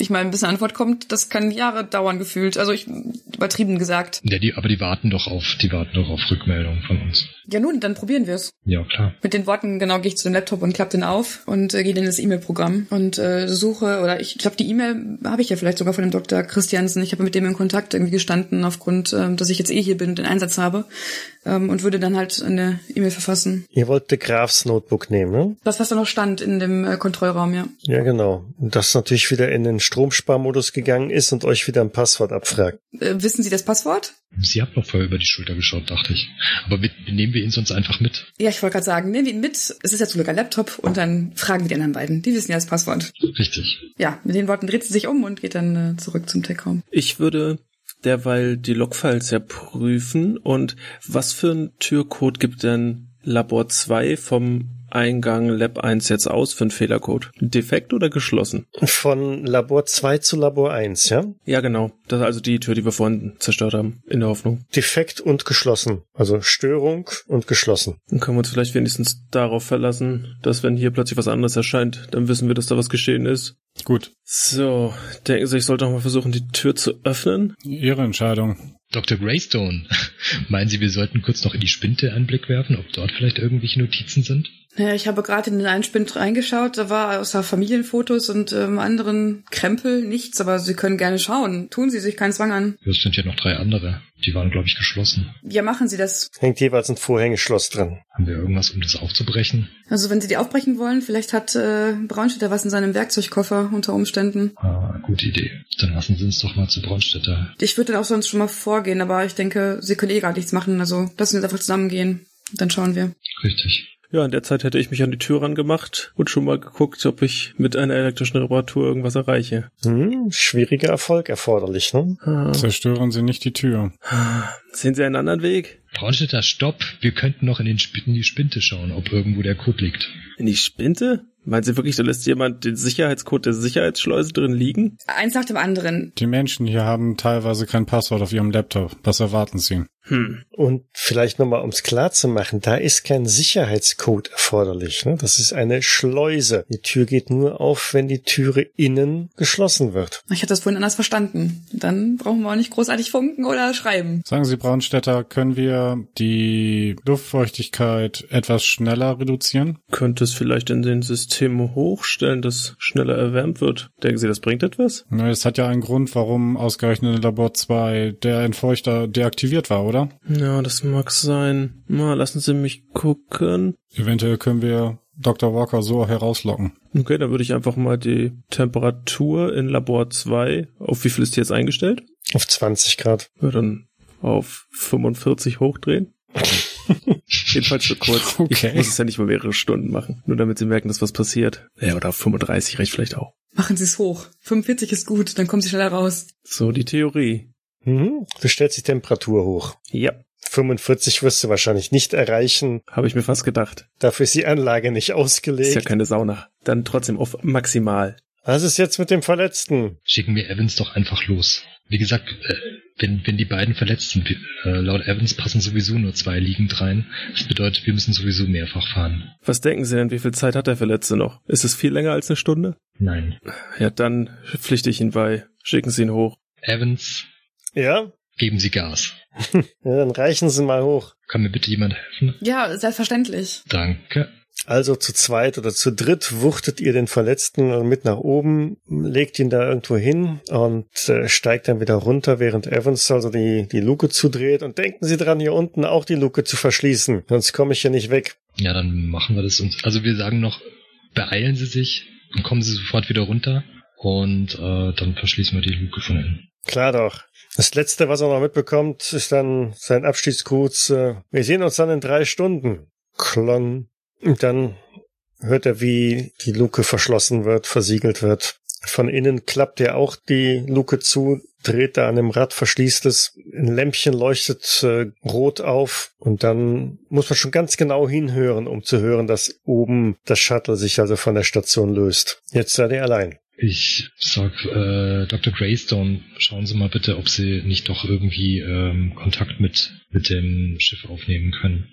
Ich meine, bis eine Antwort kommt, das kann Jahre dauern gefühlt. Also ich übertrieben gesagt. Ja, die, aber die warten doch auf, die warten doch auf Rückmeldung von uns. Ja nun, dann probieren wir es. Ja, klar. Mit den Worten genau gehe ich zu dem Laptop und klappe den auf und äh, gehe in das E-Mail-Programm und äh, suche oder ich glaube die E-Mail habe ich ja vielleicht sogar von dem Dr. Christiansen. Ich habe mit dem in Kontakt irgendwie gestanden aufgrund, ähm, dass ich jetzt eh hier bin und den Einsatz habe ähm, und würde dann halt eine E-Mail verfassen. Ihr wollt de Grafs Notebook nehmen, ne? Das was da noch stand in dem äh, Kontrollraum, ja. Ja, genau. Und das natürlich wieder in den Stromsparmodus gegangen ist und euch wieder ein Passwort abfragt. Äh, wissen Sie das Passwort? Sie hat noch vorher über die Schulter geschaut, dachte ich. Aber mit, nehmen wir ihn sonst einfach mit. Ja, ich wollte gerade sagen, nehmen wir ihn mit. Es ist ja zum Glück ein Laptop und dann fragen wir die anderen beiden. Die wissen ja das Passwort. Richtig. Ja, mit den Worten dreht sie sich um und geht dann äh, zurück zum Tech-Raum. Ich würde derweil die Logfiles ja prüfen und was für ein Türcode gibt denn Labor 2 vom Eingang Lab 1 jetzt aus für einen Fehlercode? Defekt oder geschlossen? Von Labor 2 zu Labor 1, ja? Ja, genau. Das ist also die Tür, die wir vorhin zerstört haben, in der Hoffnung. Defekt und geschlossen. Also Störung und geschlossen. Dann können wir uns vielleicht wenigstens darauf verlassen, dass wenn hier plötzlich was anderes erscheint, dann wissen wir, dass da was geschehen ist. Gut. So, denken Sie, ich sollte noch mal versuchen, die Tür zu öffnen? Ihre Entscheidung. Dr. Greystone, meinen Sie, wir sollten kurz noch in die Spinte einen Blick werfen, ob dort vielleicht irgendwelche Notizen sind? Ja, ich habe gerade in den einen Spind reingeschaut, da war außer Familienfotos und ähm, anderen Krempel nichts, aber Sie können gerne schauen. Tun Sie sich keinen Zwang an. Es sind ja noch drei andere. Die waren, glaube ich, geschlossen. Ja, machen Sie das. Hängt jeweils ein Vorhängeschloss dran. Haben wir irgendwas, um das aufzubrechen? Also wenn Sie die aufbrechen wollen, vielleicht hat äh, Braunstädter was in seinem Werkzeugkoffer unter Umständen. Ah, gute Idee. Dann lassen Sie uns doch mal zu Braunstädter. Ich würde dann auch sonst schon mal vorgehen, aber ich denke, Sie können eh gar nichts machen, also lassen Sie uns einfach zusammengehen. Dann schauen wir. Richtig. Ja, in der Zeit hätte ich mich an die Tür rangemacht und schon mal geguckt, ob ich mit einer elektrischen Reparatur irgendwas erreiche. Hm, schwieriger Erfolg erforderlich, ne? Ah. Zerstören Sie nicht die Tür. Sehen Sie einen anderen Weg? Braunstädter, stopp! Wir könnten noch in, den Sp in die Spinte schauen, ob irgendwo der Code liegt. In die Spinte? Meinen Sie wirklich, da lässt jemand den Sicherheitscode der Sicherheitsschleuse drin liegen? Eins nach dem anderen. Die Menschen hier haben teilweise kein Passwort auf ihrem Laptop. Was erwarten sie? Hm. Und vielleicht nochmal, um es klar zu machen, da ist kein Sicherheitscode erforderlich. Ne? Das ist eine Schleuse. Die Tür geht nur auf, wenn die Türe innen geschlossen wird. Ich hatte das vorhin anders verstanden. Dann brauchen wir auch nicht großartig funken oder schreiben. Sagen Sie, Braunstädter, können wir die Luftfeuchtigkeit etwas schneller reduzieren? Könnte es vielleicht in den Systemen hochstellen, dass schneller erwärmt wird? Denken Sie, das bringt etwas? Na, es hat ja einen Grund, warum ausgerechnet in Labor 2 der Entfeuchter deaktiviert war, oder? Ja, das mag sein. Na, lassen Sie mich gucken. Eventuell können wir Dr. Walker so herauslocken. Okay, dann würde ich einfach mal die Temperatur in Labor 2, auf wie viel ist die jetzt eingestellt? Auf 20 Grad. Ja, dann auf 45 hochdrehen. Jedenfalls für kurz. Okay. Ich muss es ja nicht mal mehrere Stunden machen. Nur damit sie merken, dass was passiert. Ja, oder auf 35 reicht vielleicht auch. Machen Sie es hoch. 45 ist gut, dann kommen Sie schneller raus. So die Theorie. Mhm. Du stellst die Temperatur hoch. Ja, 45 wirst du wahrscheinlich nicht erreichen. habe ich mir fast gedacht. Dafür ist die Anlage nicht Ist ja ausgelegt. keine Sauna. Dann trotzdem auf maximal. Was ist jetzt mit dem Verletzten? Schicken wir Evans doch einfach los. Wie gesagt, äh, wenn, wenn die beiden verletzt sind, äh, laut Evans passen sowieso nur zwei liegend rein. Das bedeutet, wir müssen sowieso mehrfach fahren. Was denken Sie denn, wie viel Zeit hat der Verletzte noch? Ist es viel länger als eine Stunde? Nein. Ja, dann pflichte ich ihn bei. Schicken Sie ihn hoch. Evans, Ja? geben Sie Gas. Ja, dann reichen Sie mal hoch. Kann mir bitte jemand helfen? Ja, selbstverständlich. Danke. Also zu zweit oder zu dritt wuchtet ihr den Verletzten mit nach oben, legt ihn da irgendwo hin und äh, steigt dann wieder runter, während Evans also die, die Luke zudreht. Und denken Sie dran, hier unten auch die Luke zu verschließen, sonst komme ich hier nicht weg. Ja, dann machen wir das uns. Also wir sagen noch, beeilen Sie sich und kommen Sie sofort wieder runter und äh, dann verschließen wir die Luke von innen. Klar doch. Das Letzte, was er noch mitbekommt, ist dann sein Abschiedsgruß. Äh, wir sehen uns dann in drei Stunden. Klong. Und dann hört er, wie die Luke verschlossen wird, versiegelt wird. Von innen klappt er auch die Luke zu, dreht da an dem Rad, verschließt es. Ein Lämpchen leuchtet äh, rot auf und dann muss man schon ganz genau hinhören, um zu hören, dass oben das Shuttle sich also von der Station löst. Jetzt seid ihr allein. Ich sag, äh, Dr. Greystone, schauen Sie mal bitte, ob Sie nicht doch irgendwie ähm, Kontakt mit, mit dem Schiff aufnehmen können.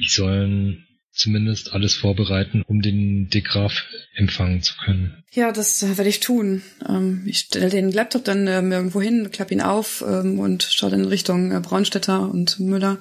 Die sollen zumindest alles vorbereiten, um den Degraf empfangen zu können. Ja, das äh, werde ich tun. Ähm, ich stelle den Laptop dann ähm, irgendwo hin, klappe ihn auf ähm, und schaue dann in Richtung äh, Braunstädter und Müller.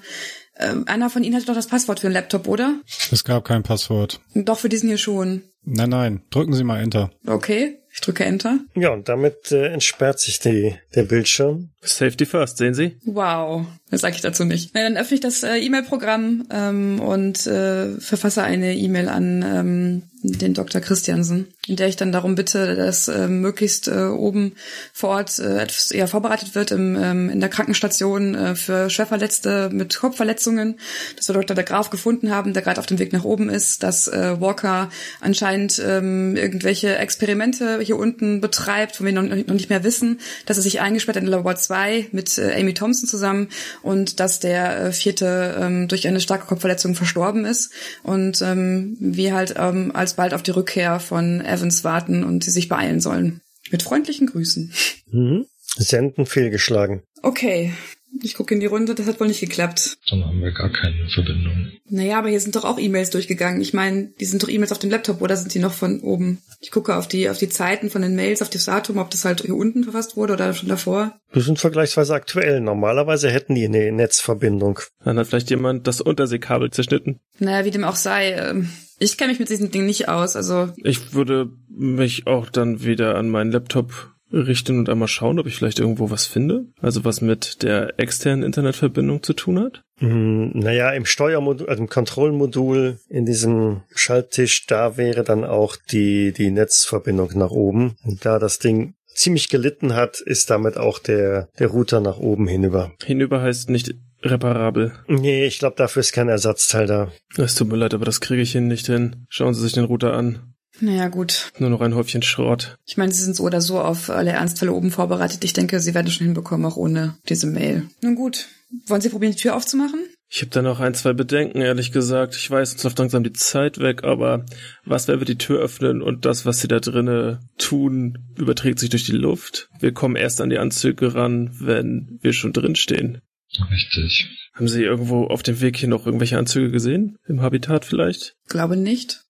Ähm, einer von Ihnen hatte doch das Passwort für den Laptop, oder? Es gab kein Passwort. Doch, für diesen hier schon. Nein, nein. Drücken Sie mal Enter. Okay, ich drücke Enter. Ja, und damit äh, entsperrt sich die, der Bildschirm. Safety first, sehen Sie? Wow, das sage ich dazu nicht. Na, dann öffne ich das äh, E-Mail-Programm ähm, und äh, verfasse eine E-Mail an ähm, den Dr. Christiansen, in der ich dann darum bitte, dass äh, möglichst äh, oben vor Ort äh, etwas eher vorbereitet wird im, ähm, in der Krankenstation äh, für Schwerverletzte mit Kopfverletzungen, dass wir dort der Graf gefunden haben, der gerade auf dem Weg nach oben ist, dass äh, Walker anscheinend ähm, irgendwelche Experimente hier unten betreibt, von denen wir noch, noch nicht mehr wissen, dass er sich eingesperrt hat in Labor 2 mit äh, Amy Thompson zusammen und dass der äh, vierte ähm, durch eine starke Kopfverletzung verstorben ist und ähm, wir halt ähm, alsbald auf die Rückkehr von Evans warten und sie sich beeilen sollen. Mit freundlichen Grüßen. Mhm. Senden fehlgeschlagen. Okay, ich gucke in die Runde, das hat wohl nicht geklappt. Dann haben wir gar keine Verbindung. Naja, aber hier sind doch auch E-Mails durchgegangen. Ich meine, die sind doch E-Mails auf dem Laptop oder sind die noch von oben? Ich gucke auf die, auf die Zeiten von den Mails, auf das Datum, ob das halt hier unten verfasst wurde oder schon davor. Wir sind vergleichsweise aktuell. Normalerweise hätten die eine Netzverbindung. Dann hat vielleicht jemand das Unterseekabel zerschnitten. Naja, wie dem auch sei. ähm, Ich kenne mich mit diesem Ding nicht aus. Also Ich würde mich auch dann wieder an meinen Laptop richten und einmal schauen, ob ich vielleicht irgendwo was finde. Also was mit der externen Internetverbindung zu tun hat. Hm, naja, im Steuermodul, also im Kontrollmodul in diesem Schalttisch, da wäre dann auch die, die Netzverbindung nach oben. Und da das Ding ziemlich gelitten hat, ist damit auch der, der Router nach oben hinüber. Hinüber heißt nicht reparabel. Nee, ich glaube, dafür ist kein Ersatzteil da. Es tut mir leid, aber das kriege ich hin nicht hin. Schauen Sie sich den Router an. Naja, gut. Nur noch ein Häufchen Schrott. Ich meine, sie sind so oder so auf alle Ernstfälle oben vorbereitet. Ich denke, sie werden es schon hinbekommen, auch ohne diese Mail. Nun gut. Wollen Sie probieren, die Tür aufzumachen? Ich habe da noch ein, zwei Bedenken, ehrlich gesagt. Ich weiß, uns läuft langsam die Zeit weg, aber was, wenn wir die Tür öffnen und das, was sie da drinnen tun, überträgt sich durch die Luft? Wir kommen erst an die Anzüge ran, wenn wir schon drinstehen. Richtig. Haben Sie irgendwo auf dem Weg hier noch irgendwelche Anzüge gesehen? Im Habitat vielleicht? Glaube nicht.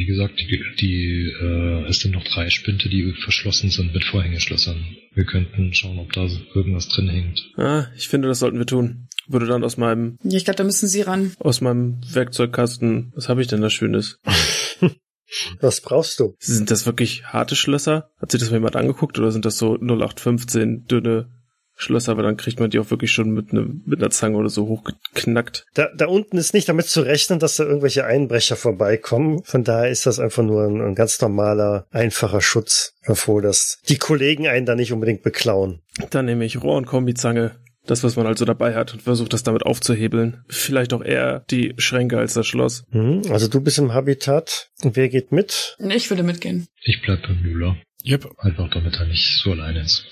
Wie gesagt, die, die äh, es sind noch drei Spinte, die verschlossen sind mit Vorhängeschlössern. Wir könnten schauen, ob da irgendwas drin hängt. Ah, ich finde, das sollten wir tun. Würde dann aus meinem Ja, ich glaube, da müssen Sie ran. aus meinem Werkzeugkasten. Was habe ich denn da Schönes? Was brauchst du? Sind das wirklich harte Schlösser? Hat sich das mal jemand angeguckt oder sind das so 0815 dünne Schlösser, aber dann kriegt man die auch wirklich schon mit, ne, mit einer Zange oder so hochgeknackt. Da, da unten ist nicht damit zu rechnen, dass da irgendwelche Einbrecher vorbeikommen. Von daher ist das einfach nur ein, ein ganz normaler, einfacher Schutz davor, dass die Kollegen einen da nicht unbedingt beklauen. Dann nehme ich Rohr und Kombizange. Das, was man also dabei hat und versucht das damit aufzuhebeln. Vielleicht auch eher die Schränke als das Schloss. Mhm, also du bist im Habitat. Wer geht mit? Ich würde mitgehen. Ich bleib beim Müller. Yep, Einfach damit er nicht so alleine ist.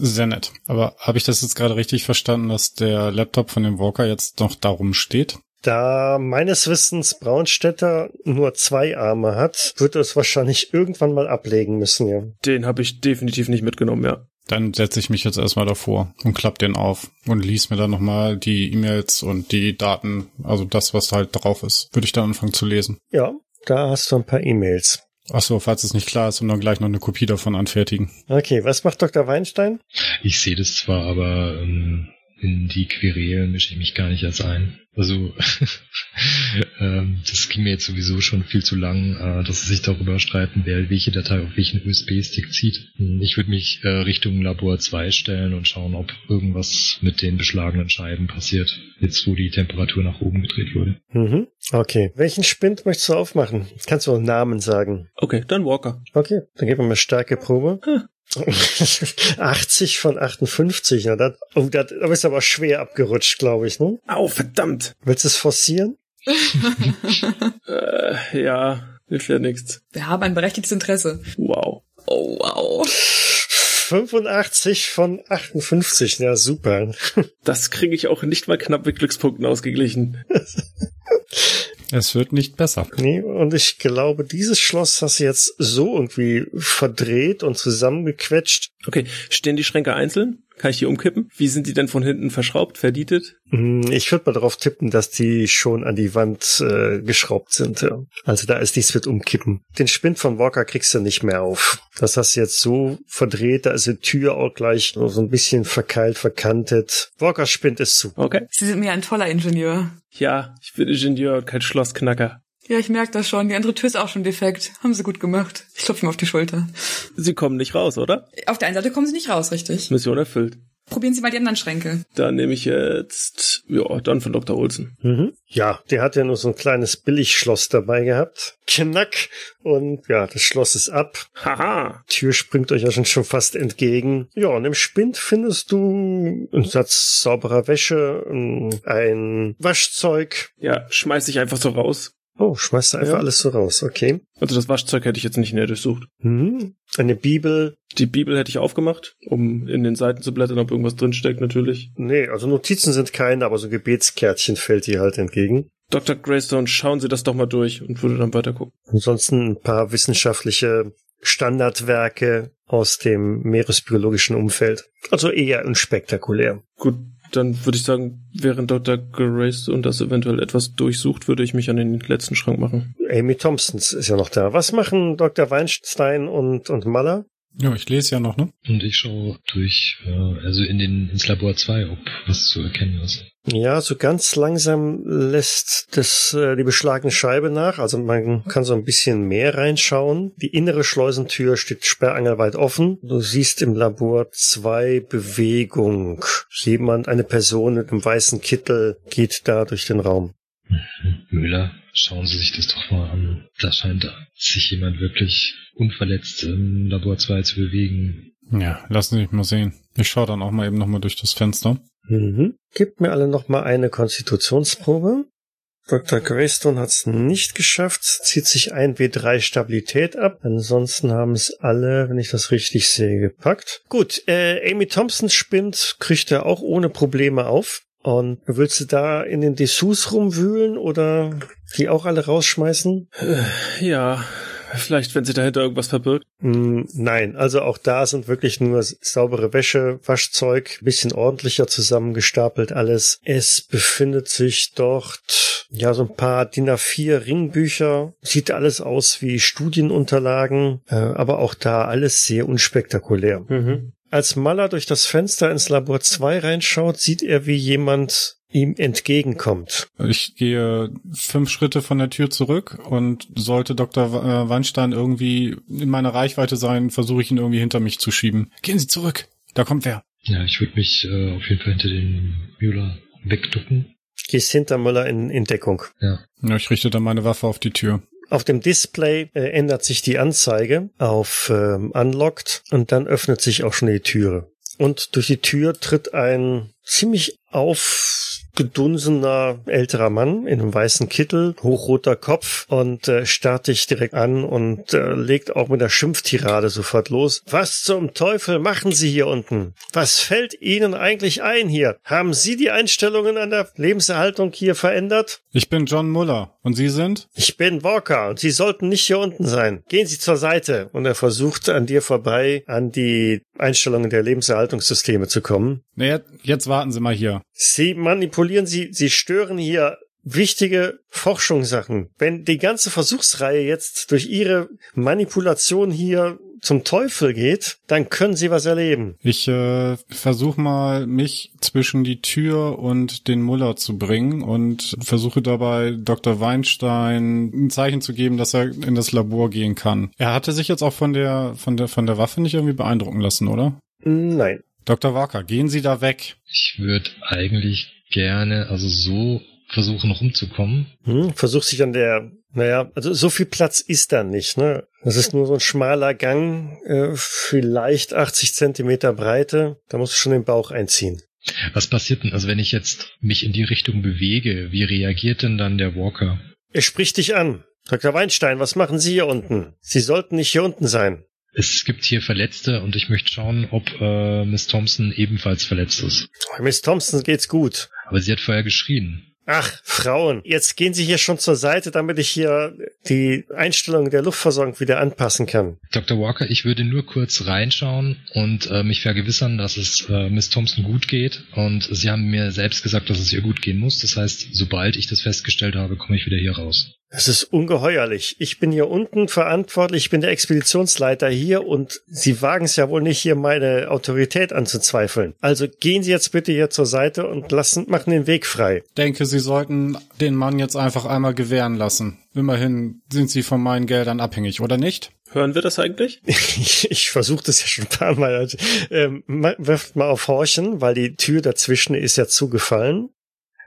Sehr nett. Aber habe ich das jetzt gerade richtig verstanden, dass der Laptop von dem Walker jetzt noch darum steht? Da meines Wissens Braunstädter nur zwei Arme hat, wird er es wahrscheinlich irgendwann mal ablegen müssen, ja. Den habe ich definitiv nicht mitgenommen, ja. Dann setze ich mich jetzt erstmal davor und klapp den auf und lies mir dann nochmal die E-Mails und die Daten, also das, was halt drauf ist, würde ich dann anfangen zu lesen. Ja, da hast du ein paar E-Mails. Ach so, falls es nicht klar ist und dann gleich noch eine Kopie davon anfertigen. Okay, was macht Dr. Weinstein? Ich sehe das zwar, aber ähm, in die Querelen mische ich mich gar nicht erst ein. Also ähm, das ging mir jetzt sowieso schon viel zu lang, äh, dass sie sich darüber streiten, wer welche Datei auf welchen USB-Stick zieht. Ich würde mich äh, Richtung Labor 2 stellen und schauen, ob irgendwas mit den beschlagenen Scheiben passiert, jetzt wo die Temperatur nach oben gedreht wurde. Mhm. Okay. Welchen Spind möchtest du aufmachen? Kannst du einen Namen sagen? Okay, dann Walker. Okay, dann geben wir mal Stärkeprobe. 80 von 58, na, das, oh, das, da bist du aber schwer abgerutscht, glaube ich, ne? Au, verdammt. Willst du es forcieren? Äh, ja, hilft ja nichts. Wir haben ein berechtigtes Interesse. Wow. Oh, wow. 85 von 58, ja, super. Das kriege ich auch nicht mal knapp mit Glückspunkten ausgeglichen. Es wird nicht besser. Nee, und ich glaube, dieses Schloss hast du jetzt so irgendwie verdreht und zusammengequetscht. Okay, stehen die Schränke einzeln? Kann ich die umkippen? Wie sind die denn von hinten verschraubt, verdietet? Hm, Ich würde mal darauf tippen, dass die schon an die Wand äh, geschraubt sind. Ja. Also da ist nichts mit umkippen. Den Spind von Walker kriegst du nicht mehr auf. Das hast du jetzt so verdreht, da ist die Tür auch gleich so ein bisschen verkeilt, verkantet. Walkers Spind ist zu. Okay. Sie sind mir ein toller Ingenieur. Ja, ich bin Ingenieur und kein Schlossknacker. Ja, ich merke das schon. Die andere Tür ist auch schon defekt. Haben sie gut gemacht. Ich klopfe mir auf die Schulter. Sie kommen nicht raus, oder? Auf der einen Seite kommen sie nicht raus, richtig? Mission erfüllt. Probieren Sie mal die anderen Schränke. Dann nehme ich jetzt, ja, dann von Dr. Olsen. Mhm. Ja, der hat ja nur so ein kleines Billigschloss dabei gehabt. Knack. Und ja, das Schloss ist ab. Haha. Tür springt euch ja schon, schon fast entgegen. Ja, und im Spind findest du einen Satz sauberer Wäsche, ein Waschzeug. Ja, schmeiß ich einfach so raus. Oh, schmeißt du einfach Ja. alles so raus, okay. Also das Waschzeug hätte ich jetzt nicht näher durchsucht. Mhm. Eine Bibel. Die Bibel hätte ich aufgemacht, um in den Seiten zu blättern, ob irgendwas drinsteckt natürlich. Nee, also Notizen sind keine, aber so Gebetskärtchen fällt dir halt entgegen. Dr. Greystone, schauen Sie das doch mal durch und würde dann weiter gucken. Ansonsten ein paar wissenschaftliche Standardwerke aus dem meeresbiologischen Umfeld. Also eher unspektakulär. Gut, dann würde ich sagen, während Dr. Greystone das eventuell etwas durchsucht, würde ich mich an den letzten Schrank machen. Amy Thompsons ist ja noch da. Was machen Dr. Weinstein und, und Maller? Ja, ich lese ja noch, ne? Und ich schaue durch, äh, also in den ins Labor 2, ob was zu erkennen ist. Ja, so ganz langsam lässt das äh, die beschlagene Scheibe nach. Also man kann so ein bisschen mehr reinschauen. Die innere Schleusentür steht sperrangelweit offen. Du siehst im Labor zwei Bewegung. Jemand, eine Person mit einem weißen Kittel geht da durch den Raum. Mhm. Müller, schauen Sie sich das doch mal an. Da scheint sich jemand wirklich unverletzt im Labor 2 zu bewegen. Ja, lassen Sie mich mal sehen. Ich schaue dann auch mal eben nochmal durch das Fenster. Mhm. Gebt mir alle noch mal eine Konstitutionsprobe. Dr. Greystone hat es nicht geschafft, zieht sich ein W3 Stabilität ab. Ansonsten haben es alle, wenn ich das richtig sehe, gepackt. Gut, äh, Amy Thompson spinnt, kriegt er auch ohne Probleme auf. Und willst du da in den Dessous rumwühlen oder die auch alle rausschmeißen? Ja, Vielleicht, wenn sich dahinter irgendwas verbirgt? Mm, nein, also auch da sind wirklich nur saubere Wäsche, Waschzeug, bisschen ordentlicher zusammengestapelt alles. Es befindet sich dort ja so ein paar DIN A4 Ringbücher. Sieht alles aus wie Studienunterlagen, äh, aber auch da alles sehr unspektakulär. Mhm. Als Maller durch das Fenster ins Labor 2 reinschaut, sieht er, wie jemand ihm entgegenkommt. Ich gehe fünf Schritte von der Tür zurück und sollte Dr. äh, Weinstein irgendwie in meiner Reichweite sein, versuche ich ihn irgendwie hinter mich zu schieben. Gehen Sie zurück. Da kommt wer. Ja, ich würde mich äh, auf jeden Fall hinter den Müller wegducken. Gehst hinter Müller in, in Deckung. Ja. Ja, ich richte dann meine Waffe auf die Tür. Auf dem Display äh, ändert sich die Anzeige auf ähm, Unlocked und dann öffnet sich auch schon die Türe. Und durch die Tür tritt ein ziemlich aufgedunsener älterer Mann in einem weißen Kittel, hochroter Kopf und äh, starrt dich direkt an und äh, legt auch mit der Schimpftirade sofort los. Was zum Teufel machen Sie hier unten? Was fällt Ihnen eigentlich ein hier? Haben Sie die Einstellungen an der Lebenserhaltung hier verändert? Ich bin John Muller. Und Sie sind? Ich bin Walker und Sie sollten nicht hier unten sein. Gehen Sie zur Seite. Und er versucht an dir vorbei an die Einstellungen der Lebenserhaltungssysteme zu kommen. Nee, jetzt warten Sie mal hier. Sie manipulieren, Sie, Sie stören hier wichtige Forschungssachen. Wenn die ganze Versuchsreihe jetzt durch Ihre Manipulation hier zum Teufel geht, dann können Sie was erleben. Ich äh, versuche mal, mich zwischen die Tür und den Muller zu bringen und versuche dabei Dr. Weinstein ein Zeichen zu geben, dass er in das Labor gehen kann. Er hatte sich jetzt auch von der von der von der Waffe nicht irgendwie beeindrucken lassen, oder? Nein. Dr. Walker, gehen Sie da weg. Ich würde eigentlich gerne, also so versuchen rumzukommen. Hm, versuch sich an der, naja, also so viel Platz ist da nicht, ne? Das ist nur so ein schmaler Gang, äh, vielleicht 80 Zentimeter Breite. Da musst du schon den Bauch einziehen. Was passiert denn, also wenn ich jetzt mich in die Richtung bewege, wie reagiert denn dann der Walker? Er spricht dich an. Dr. Weinstein, was machen Sie hier unten? Sie sollten nicht hier unten sein. Es gibt hier Verletzte und ich möchte schauen, ob äh, Miss Thompson ebenfalls verletzt ist. Miss Thompson geht's gut. Aber sie hat vorher geschrien. Ach, Frauen, jetzt gehen Sie hier schon zur Seite, damit ich hier die Einstellung der Luftversorgung wieder anpassen kann. Dr. Walker, ich würde nur kurz reinschauen und äh, mich vergewissern, dass es äh, Miss Thompson gut geht. Und Sie haben mir selbst gesagt, dass es ihr gut gehen muss. Das heißt, sobald ich das festgestellt habe, komme ich wieder hier raus. Es ist ungeheuerlich. Ich bin hier unten verantwortlich, ich bin der Expeditionsleiter hier und Sie wagen es ja wohl nicht, hier meine Autorität anzuzweifeln. Also gehen Sie jetzt bitte hier zur Seite und lassen, machen den Weg frei. Denke, Sie sollten den Mann jetzt einfach einmal gewähren lassen. Immerhin sind Sie von meinen Geldern abhängig, oder nicht? Hören wir das eigentlich? Ich, ich versuche das ja schon ein paar Mal. Ähm, wirft mal auf Horchen, weil die Tür dazwischen ist ja zugefallen.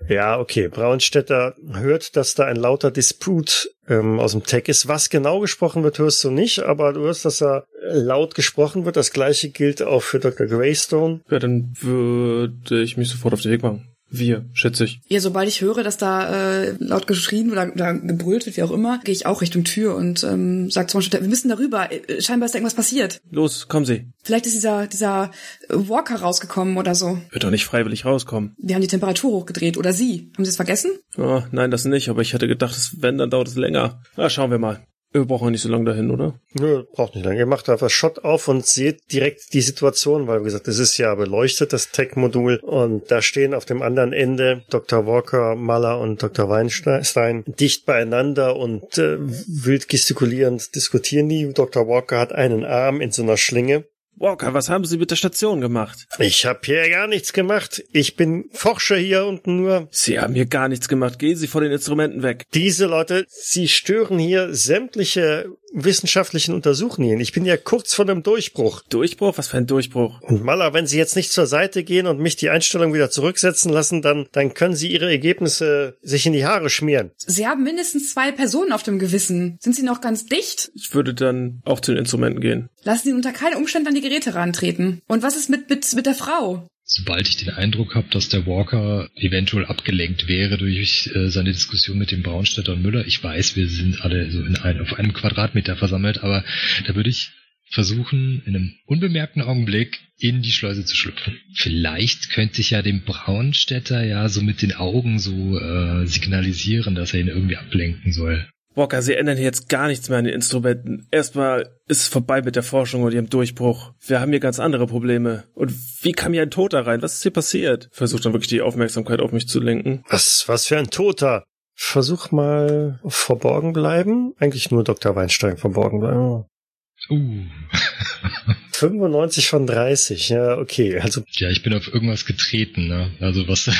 Ja, okay. Braunstädter hört, dass da ein lauter Disput ähm, aus dem Tech ist. Was genau gesprochen wird, hörst du nicht, aber du hörst, dass da laut gesprochen wird. Das gleiche gilt auch für Dr. Greystone. Ja, dann würde ich mich sofort auf den Weg machen. Wir, schätze ich. Ja, sobald ich höre, dass da äh, laut geschrien oder, oder gebrüllt wird, wie auch immer, gehe ich auch Richtung Tür und ähm, sage zum Beispiel, wir müssen darüber. Äh, Scheinbar ist da irgendwas passiert. Los, kommen Sie. Vielleicht ist dieser, dieser Walker rausgekommen oder so. Wird doch nicht freiwillig rauskommen. Wir haben die Temperatur hochgedreht. Oder Sie. Haben Sie es vergessen? Oh, nein, das nicht, aber ich hatte gedacht, wenn, dann dauert es länger. Na, schauen wir mal. Wir brauchen nicht so lange dahin, oder? Nö, braucht nicht lange. Ihr macht einfach Shot auf und seht direkt die Situation, weil wie gesagt, es ist ja beleuchtet, das Tech-Modul. Und da stehen auf dem anderen Ende Dr. Walker, Maller und Dr. Weinstein dicht beieinander und äh, wild gestikulierend diskutieren die. Dr. Walker hat einen Arm in so einer Schlinge. Walker, was haben Sie mit der Station gemacht? Ich habe hier gar nichts gemacht. Ich bin Forscher hier unten nur. Sie haben hier gar nichts gemacht. Gehen Sie vor den Instrumenten weg. Diese Leute, sie stören hier sämtliche wissenschaftlichen Untersuchungen. Ich bin ja kurz vor einem Durchbruch. Durchbruch? Was für ein Durchbruch? Und Maler, wenn Sie jetzt nicht zur Seite gehen und mich die Einstellung wieder zurücksetzen lassen, dann, dann können Sie Ihre Ergebnisse sich in die Haare schmieren. Sie haben mindestens zwei Personen auf dem Gewissen. Sind Sie noch ganz dicht? Ich würde dann auch zu den Instrumenten gehen. Lassen Sie unter keinen Umständen an die Geräte rantreten. Und was ist mit, mit, mit der Frau? Sobald ich den Eindruck habe, dass der Walker eventuell abgelenkt wäre durch äh, seine Diskussion mit dem Braunstädter und Müller, ich weiß, wir sind alle so in ein, auf einem Quadratmeter versammelt, aber da würde ich versuchen, in einem unbemerkten Augenblick in die Schleuse zu schlüpfen. Vielleicht könnte ich ja dem Braunstädter ja so mit den Augen so äh, signalisieren, dass er ihn irgendwie ablenken soll. Walker, Sie ändern jetzt gar nichts mehr an den Instrumenten. Erstmal ist es vorbei mit der Forschung und Ihrem Durchbruch. Wir haben hier ganz andere Probleme. Und wie kam hier ein Toter rein? Was ist hier passiert? Versucht dann wirklich die Aufmerksamkeit auf mich zu lenken. Was, was für ein Toter? Versuch mal verborgen bleiben. Eigentlich nur Dr. Weinstein verborgen bleiben. Uh. 95 von 30, ja, okay. Also ja, ich bin auf irgendwas getreten, ne? Also was. Du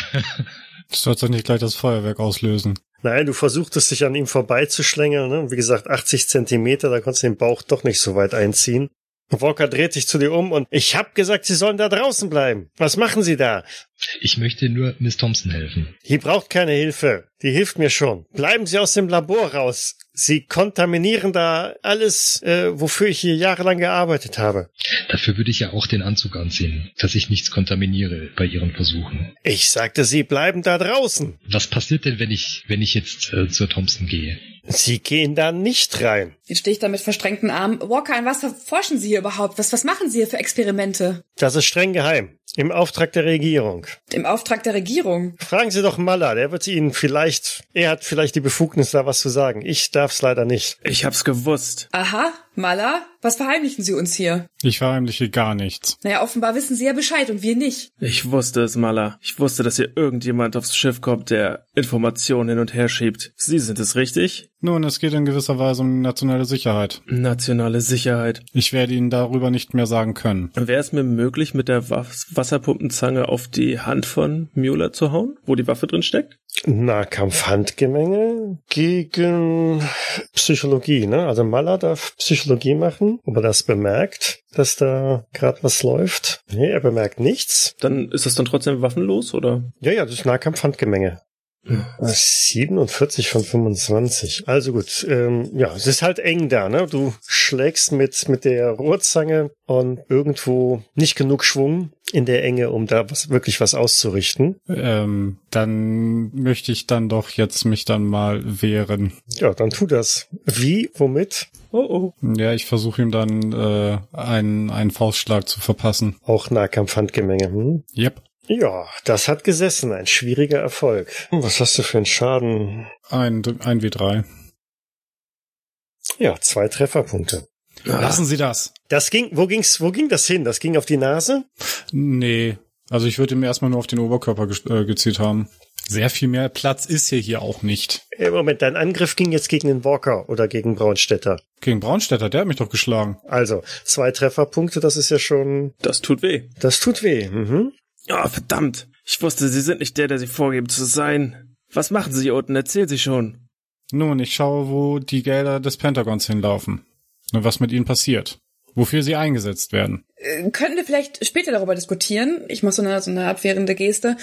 sollst doch nicht gleich das Feuerwerk auslösen. Nein, du versuchtest dich an ihm vorbeizuschlängeln. Ne? Wie gesagt, 80 Zentimeter, da konntest du den Bauch doch nicht so weit einziehen. Walker dreht sich zu dir um und ich hab gesagt, Sie sollen da draußen bleiben. Was machen Sie da? Ich möchte nur Miss Thompson helfen. Die braucht keine Hilfe. Die hilft mir schon. Bleiben Sie aus dem Labor raus. Sie kontaminieren da alles, äh, wofür ich hier jahrelang gearbeitet habe. Dafür würde ich ja auch den Anzug anziehen, dass ich nichts kontaminiere bei Ihren Versuchen. Ich sagte, Sie bleiben da draußen. Was passiert denn, wenn ich, wenn ich jetzt äh, zur Thompson gehe? Sie gehen da nicht rein. Jetzt stehe ich da mit verschränkten Armen. Walker, an was forschen Sie hier überhaupt? Was, was machen Sie hier für Experimente? Das ist streng geheim. Im Auftrag der Regierung. Im Auftrag der Regierung? Fragen Sie doch Maller, der wird Ihnen vielleicht, er hat vielleicht die Befugnis, da was zu sagen. Ich darf's leider nicht. Ich hab's gewusst. Aha, Maller, was verheimlichen Sie uns hier? Ich verheimliche gar nichts. Naja, offenbar wissen Sie ja Bescheid und wir nicht. Ich wusste es, Mala. Ich wusste, dass hier irgendjemand aufs Schiff kommt, der Informationen hin und her schiebt. Sie sind es, richtig? Nun, es geht in gewisser Weise um nationale Sicherheit. Nationale Sicherheit. Ich werde Ihnen darüber nicht mehr sagen können. Wäre es mir möglich, mit der Was Wasserpumpenzange auf die Hand von Mueller zu hauen, wo die Waffe drin steckt? Nahkampfhandgemenge gegen Psychologie, ne? Also Maller darf Psychologie machen, ob er das bemerkt, dass da gerade was läuft. Nee, er bemerkt nichts. Dann ist das dann trotzdem waffenlos, oder? Ja, ja, das ist Nahkampfhandgemenge. 47 von 25. Also gut, ähm, ja, es ist halt eng da, ne? Du schlägst mit, mit der Rohrzange und irgendwo nicht genug Schwung in der Enge, um da was, wirklich was auszurichten. Ähm, dann möchte ich dann doch jetzt mich dann mal wehren. Ja, dann tu das. Wie? Womit? Oh oh. Ja, ich versuche ihm dann äh, einen, einen Faustschlag zu verpassen. Auch Nahkampfhandgemenge, hm? Yep. Ja, das hat gesessen. Ein schwieriger Erfolg. Was hast du für einen Schaden? Ein, ein W3. Ja, zwei Trefferpunkte. Lassen Sie das. Das ging, wo ging's, wo ging das hin? Das ging auf die Nase? Nee. Also ich würde ihm erstmal nur auf den Oberkörper äh, gezielt haben. Sehr viel mehr Platz ist hier hier auch nicht. Äh, Moment, dein Angriff ging jetzt gegen den Walker oder gegen Braunstädter. Gegen Braunstädter, der hat mich doch geschlagen. Also, zwei Trefferpunkte, das ist ja schon, Das tut weh. das tut weh. Mhm. Oh, verdammt. Ich wusste, Sie sind nicht der, der Sie vorgeben zu sein. Was machen Sie hier unten? Erzählen Sie schon. Nun, ich schaue, wo die Gelder des Pentagons hinlaufen. Und was mit ihnen passiert. Wofür sie eingesetzt werden. Äh, Könnten wir vielleicht später darüber diskutieren? Ich mache so eine, so eine abwehrende Geste.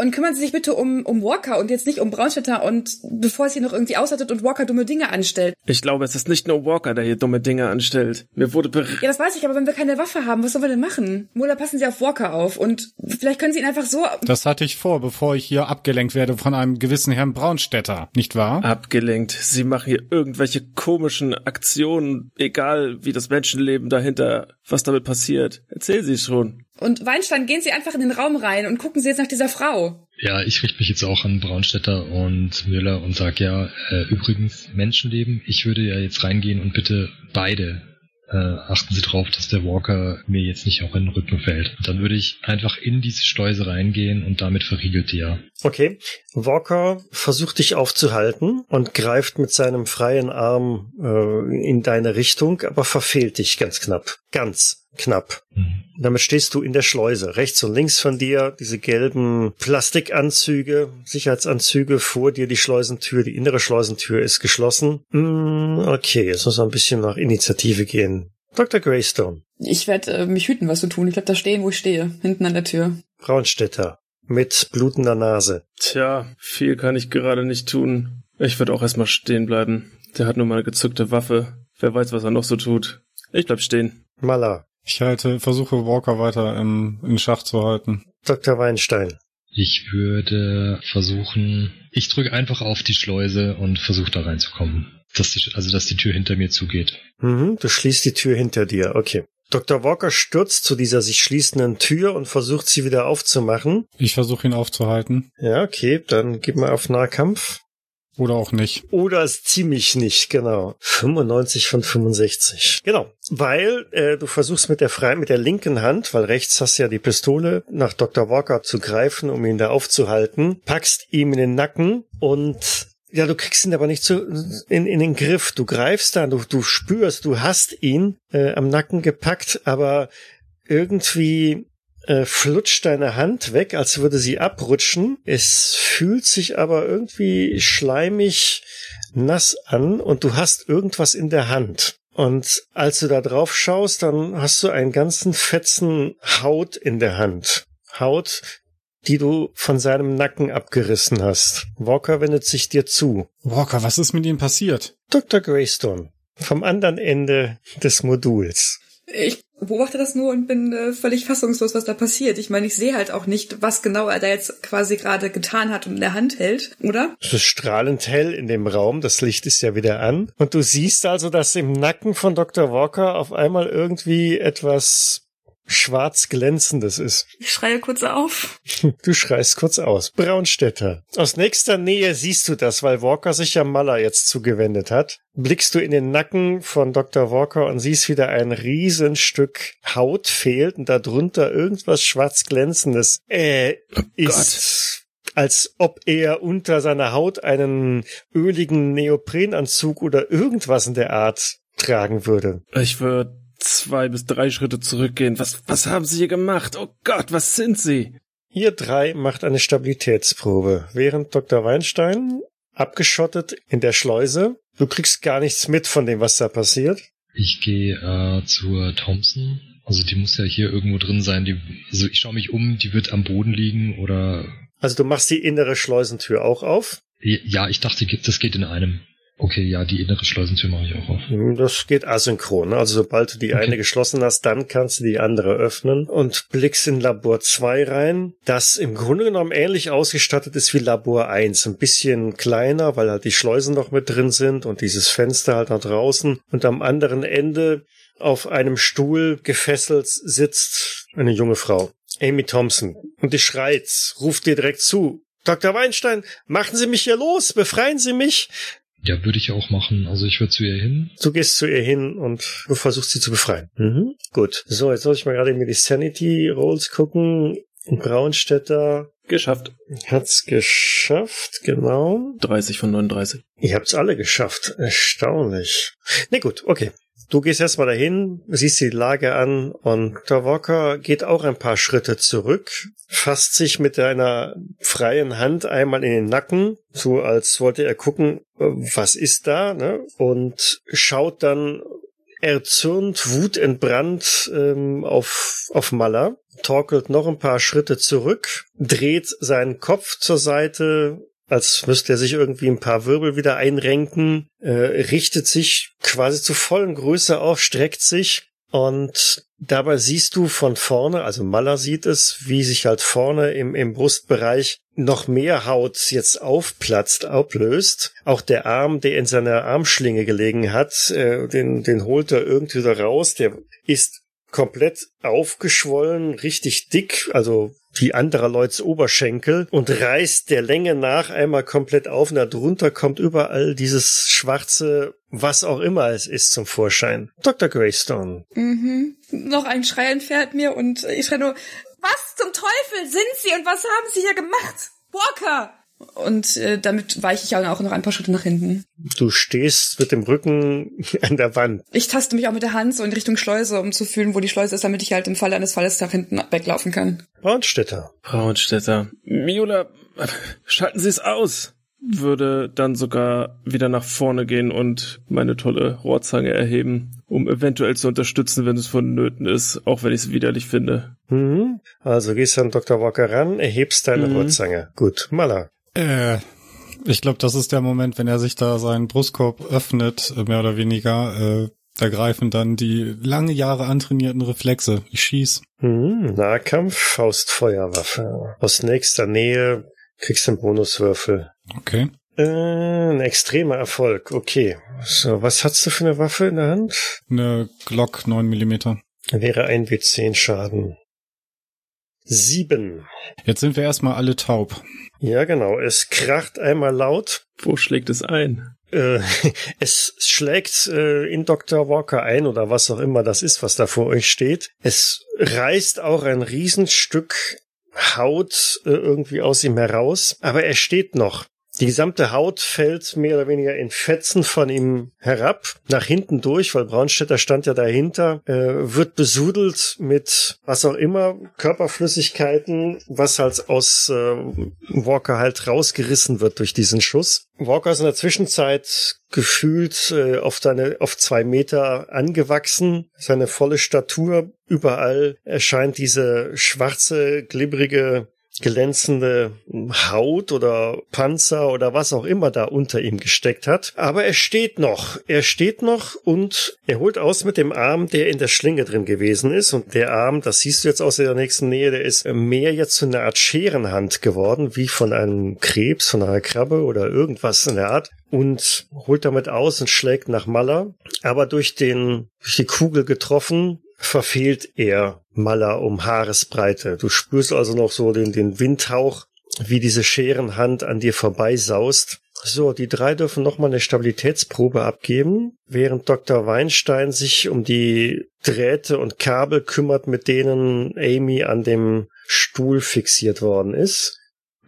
Und kümmern Sie sich bitte um, um Walker und jetzt nicht um Braunstädter und bevor es hier noch irgendwie ausartet und Walker dumme Dinge anstellt. Ich glaube, es ist nicht nur Walker, der hier dumme Dinge anstellt. Mir wurde ber Ja, das weiß ich, aber wenn wir keine Waffe haben, was sollen wir denn machen? Mola, passen Sie auf Walker auf und vielleicht können Sie ihn einfach so... Das hatte ich vor, bevor ich hier abgelenkt werde von einem gewissen Herrn Braunstädter, nicht wahr? abgelenkt. Sie machen hier irgendwelche komischen Aktionen, egal wie das Menschenleben dahinter, was damit passiert. Erzählen Sie schon. Und Weinstein, gehen Sie einfach in den Raum rein und gucken Sie jetzt nach dieser Frau. Ja, ich richte mich jetzt auch an Braunstädter und Müller und sag ja, äh, übrigens Menschenleben, ich würde ja jetzt reingehen und bitte beide äh, achten Sie drauf, dass der Walker mir jetzt nicht auch in den Rücken fällt. Dann würde ich einfach in diese Schleuse reingehen und damit verriegelt die ja. Okay. Walker versucht dich aufzuhalten und greift mit seinem freien Arm äh, in deine Richtung, aber verfehlt dich ganz knapp. Ganz knapp. Mhm. Damit stehst du in der Schleuse. Rechts und links von dir diese gelben Plastikanzüge, Sicherheitsanzüge, vor dir die Schleusentür, die innere Schleusentür ist geschlossen. Mm, okay, jetzt muss man ein bisschen nach Initiative gehen. Dr. Greystone, Ich werde äh, mich hüten, was zu tun. Ich bleib da stehen, wo ich stehe, hinten an der Tür. Braunstädter, mit blutender Nase. Tja, viel kann ich gerade nicht tun. Ich würde auch erstmal stehen bleiben. Der hat nur mal eine gezückte Waffe. Wer weiß, was er noch so tut. Ich bleib stehen. Maller, Ich halte, versuche Walker weiter im, in Schach zu halten. Dr. Weinstein. Ich würde versuchen, ich drücke einfach auf die Schleuse und versuche da reinzukommen. Dass die, also, dass die Tür hinter mir zugeht. Mhm, du schließt die Tür hinter dir, okay. Dr. Walker stürzt zu dieser sich schließenden Tür und versucht sie wieder aufzumachen. Ich versuche ihn aufzuhalten. Ja, okay, dann gib mal auf Nahkampf. Oder auch nicht. Oder es ziemlich nicht, genau. 95 von 65. Genau. Weil äh, du versuchst mit der frei mit der linken Hand, weil rechts hast du ja die Pistole, nach Dr. Walker zu greifen, um ihn da aufzuhalten, packst ihm in den Nacken und ja, du kriegst ihn aber nicht zu, in, in den Griff. Du greifst da, du, du spürst, du hast ihn äh, am Nacken gepackt, aber irgendwie äh, flutscht deine Hand weg, als würde sie abrutschen. Es fühlt sich aber irgendwie schleimig nass an und du hast irgendwas in der Hand. Und als du da drauf schaust, dann hast du einen ganzen fetzen Haut in der Hand. Haut, die du von seinem Nacken abgerissen hast. Walker wendet sich dir zu. Walker, was ist mit ihm passiert? Dr. Greystone, vom anderen Ende des Moduls. Ich beobachte das nur und bin äh, völlig fassungslos, was da passiert. Ich meine, ich sehe halt auch nicht, was genau er da jetzt quasi gerade getan hat und in der Hand hält, oder? Es ist strahlend hell in dem Raum, das Licht ist ja wieder an. Und du siehst also, dass im Nacken von Dr. Walker auf einmal irgendwie etwas schwarz glänzendes ist. Ich schreie kurz auf. Du schreist kurz aus. Braunstädter. Aus nächster Nähe siehst du das, weil Walker sich ja Maller jetzt zugewendet hat. Blickst du in den Nacken von Dr. Walker und siehst wieder ein Riesenstück Haut fehlt und darunter irgendwas schwarz glänzendes. Äh, Oh ist als ob er unter seiner Haut einen öligen Neoprenanzug oder irgendwas in der Art tragen würde. Ich würde zwei bis drei Schritte zurückgehen. Was, was haben Sie hier gemacht? Oh Gott, was sind Sie? Ihr drei macht eine Stabilitätsprobe, während Dr. Weinstein abgeschottet in der Schleuse. Du kriegst gar nichts mit von dem, was da passiert. Ich gehe äh, zur Thompson. Also die muss ja hier irgendwo drin sein. Die, also ich schaue mich um, die wird am Boden liegen oder. Also du machst die innere Schleusentür auch auf. Ja, ich dachte, das geht in einem. Okay, ja, die innere Schleusentür mache ich auch auf. Hm, Das geht asynchron. ne? Also sobald du die Okay. eine geschlossen hast, dann kannst du die andere öffnen und blickst in Labor 2 rein, das im Grunde genommen ähnlich ausgestattet ist wie Labor 1. Ein bisschen kleiner, weil halt die Schleusen noch mit drin sind und dieses Fenster halt nach draußen. Und am anderen Ende auf einem Stuhl gefesselt sitzt eine junge Frau. Amy Thompson. Und die schreit, ruft dir direkt zu. Dr. Weinstein, machen Sie mich hier los, befreien Sie mich. Ja, würde ich auch machen. Also ich würde zu ihr hin. Du gehst zu ihr hin und du versuchst sie zu befreien. Mhm. Gut. So, jetzt soll ich mal gerade in die Sanity Rolls gucken. Braunstädter Geschafft. hat's geschafft, genau. 30 von 39. Ihr habt's alle geschafft. Erstaunlich. Na gut, okay. Du gehst erstmal dahin, siehst die Lage an und der Walker geht auch ein paar Schritte zurück, fasst sich mit einer freien Hand einmal in den Nacken, so als wollte er gucken, äh, was ist da, ne? und schaut dann erzürnt, wutentbrannt ähm, auf, auf Maller, torkelt noch ein paar Schritte zurück, dreht seinen Kopf zur Seite, als müsste er sich irgendwie ein paar Wirbel wieder einrenken, äh, richtet sich quasi zu vollen Größe auf, streckt sich und dabei siehst du von vorne, also Maller sieht es, wie sich halt vorne im, im Brustbereich noch mehr Haut jetzt aufplatzt, ablöst. Auch der Arm, der in seiner Armschlinge gelegen hat, äh, den, den holt er irgendwie da raus, der ist komplett aufgeschwollen, richtig dick, also wie anderer Leuts Oberschenkel und reißt der Länge nach einmal komplett auf und darunter kommt überall dieses schwarze, was auch immer es ist, zum Vorschein. Dr. Greystone. Mhm. Noch ein Schrei entfernt mir und ich schreie nur, was zum Teufel sind Sie und was haben Sie hier gemacht? Walker! Und äh, damit weiche ich auch noch ein paar Schritte nach hinten. Du stehst mit dem Rücken an der Wand. Ich taste mich auch mit der Hand so in Richtung Schleuse, um zu fühlen, wo die Schleuse ist, damit ich halt im Falle eines Falles nach hinten weglaufen kann. Braunstädter. Braunstädter. Miula, schalten Sie es aus. Würde dann sogar wieder nach vorne gehen und meine tolle Rohrzange erheben, um eventuell zu unterstützen, wenn es vonnöten ist, auch wenn ich es widerlich finde. Mhm. Also gehst an Dr. Walker ran, erhebst deine Mhm. Rohrzange. Gut, Maler. Äh, ich glaube, das ist der Moment, wenn er sich da seinen Brustkorb öffnet, äh, mehr oder weniger. Äh, da greifen dann die lange Jahre antrainierten Reflexe. Ich schieß. Mhm. Nahkampf, Faustfeuerwaffe. Aus nächster Nähe kriegst du einen Bonuswürfel. Okay. Äh, ein extremer Erfolg, okay. So, was hast du für eine Waffe in der Hand? Eine Glock 9 Millimeter. Wäre ein W10 Schaden. Sieben. Jetzt sind wir erstmal alle taub. Ja, genau. Es kracht einmal laut. Wo schlägt es ein? Äh, es schlägt äh, in Dr. Walker ein oder was auch immer das ist, was da vor euch steht. Es reißt auch ein Riesenstück Haut äh, irgendwie aus ihm heraus, aber er steht noch. Die gesamte Haut fällt mehr oder weniger in Fetzen von ihm herab, nach hinten durch, weil Braunstädter stand ja dahinter, äh, wird besudelt mit was auch immer, Körperflüssigkeiten, was halt aus äh, Walker halt rausgerissen wird durch diesen Schuss. Walker ist in der Zwischenzeit gefühlt äh, auf, deine, auf zwei Meter angewachsen, seine volle Statur. Überall erscheint diese schwarze, glibbrige glänzende Haut oder Panzer oder was auch immer da unter ihm gesteckt hat. Aber er steht noch. Er steht noch und er holt aus mit dem Arm, der in der Schlinge drin gewesen ist. Und der Arm, das siehst du jetzt aus der nächsten Nähe, der ist mehr jetzt zu einer Art Scherenhand geworden, wie von einem Krebs, von einer Krabbe oder irgendwas in der Art und holt damit aus und schlägt nach Maller. Aber durch den, durch die Kugel getroffen, verfehlt er Maller um Haaresbreite. Du spürst also noch so den, den Windhauch, wie diese Scherenhand an dir vorbeisaust. So, die drei dürfen nochmal eine Stabilitätsprobe abgeben, während Dr. Weinstein sich um die Drähte und Kabel kümmert, mit denen Amy an dem Stuhl fixiert worden ist.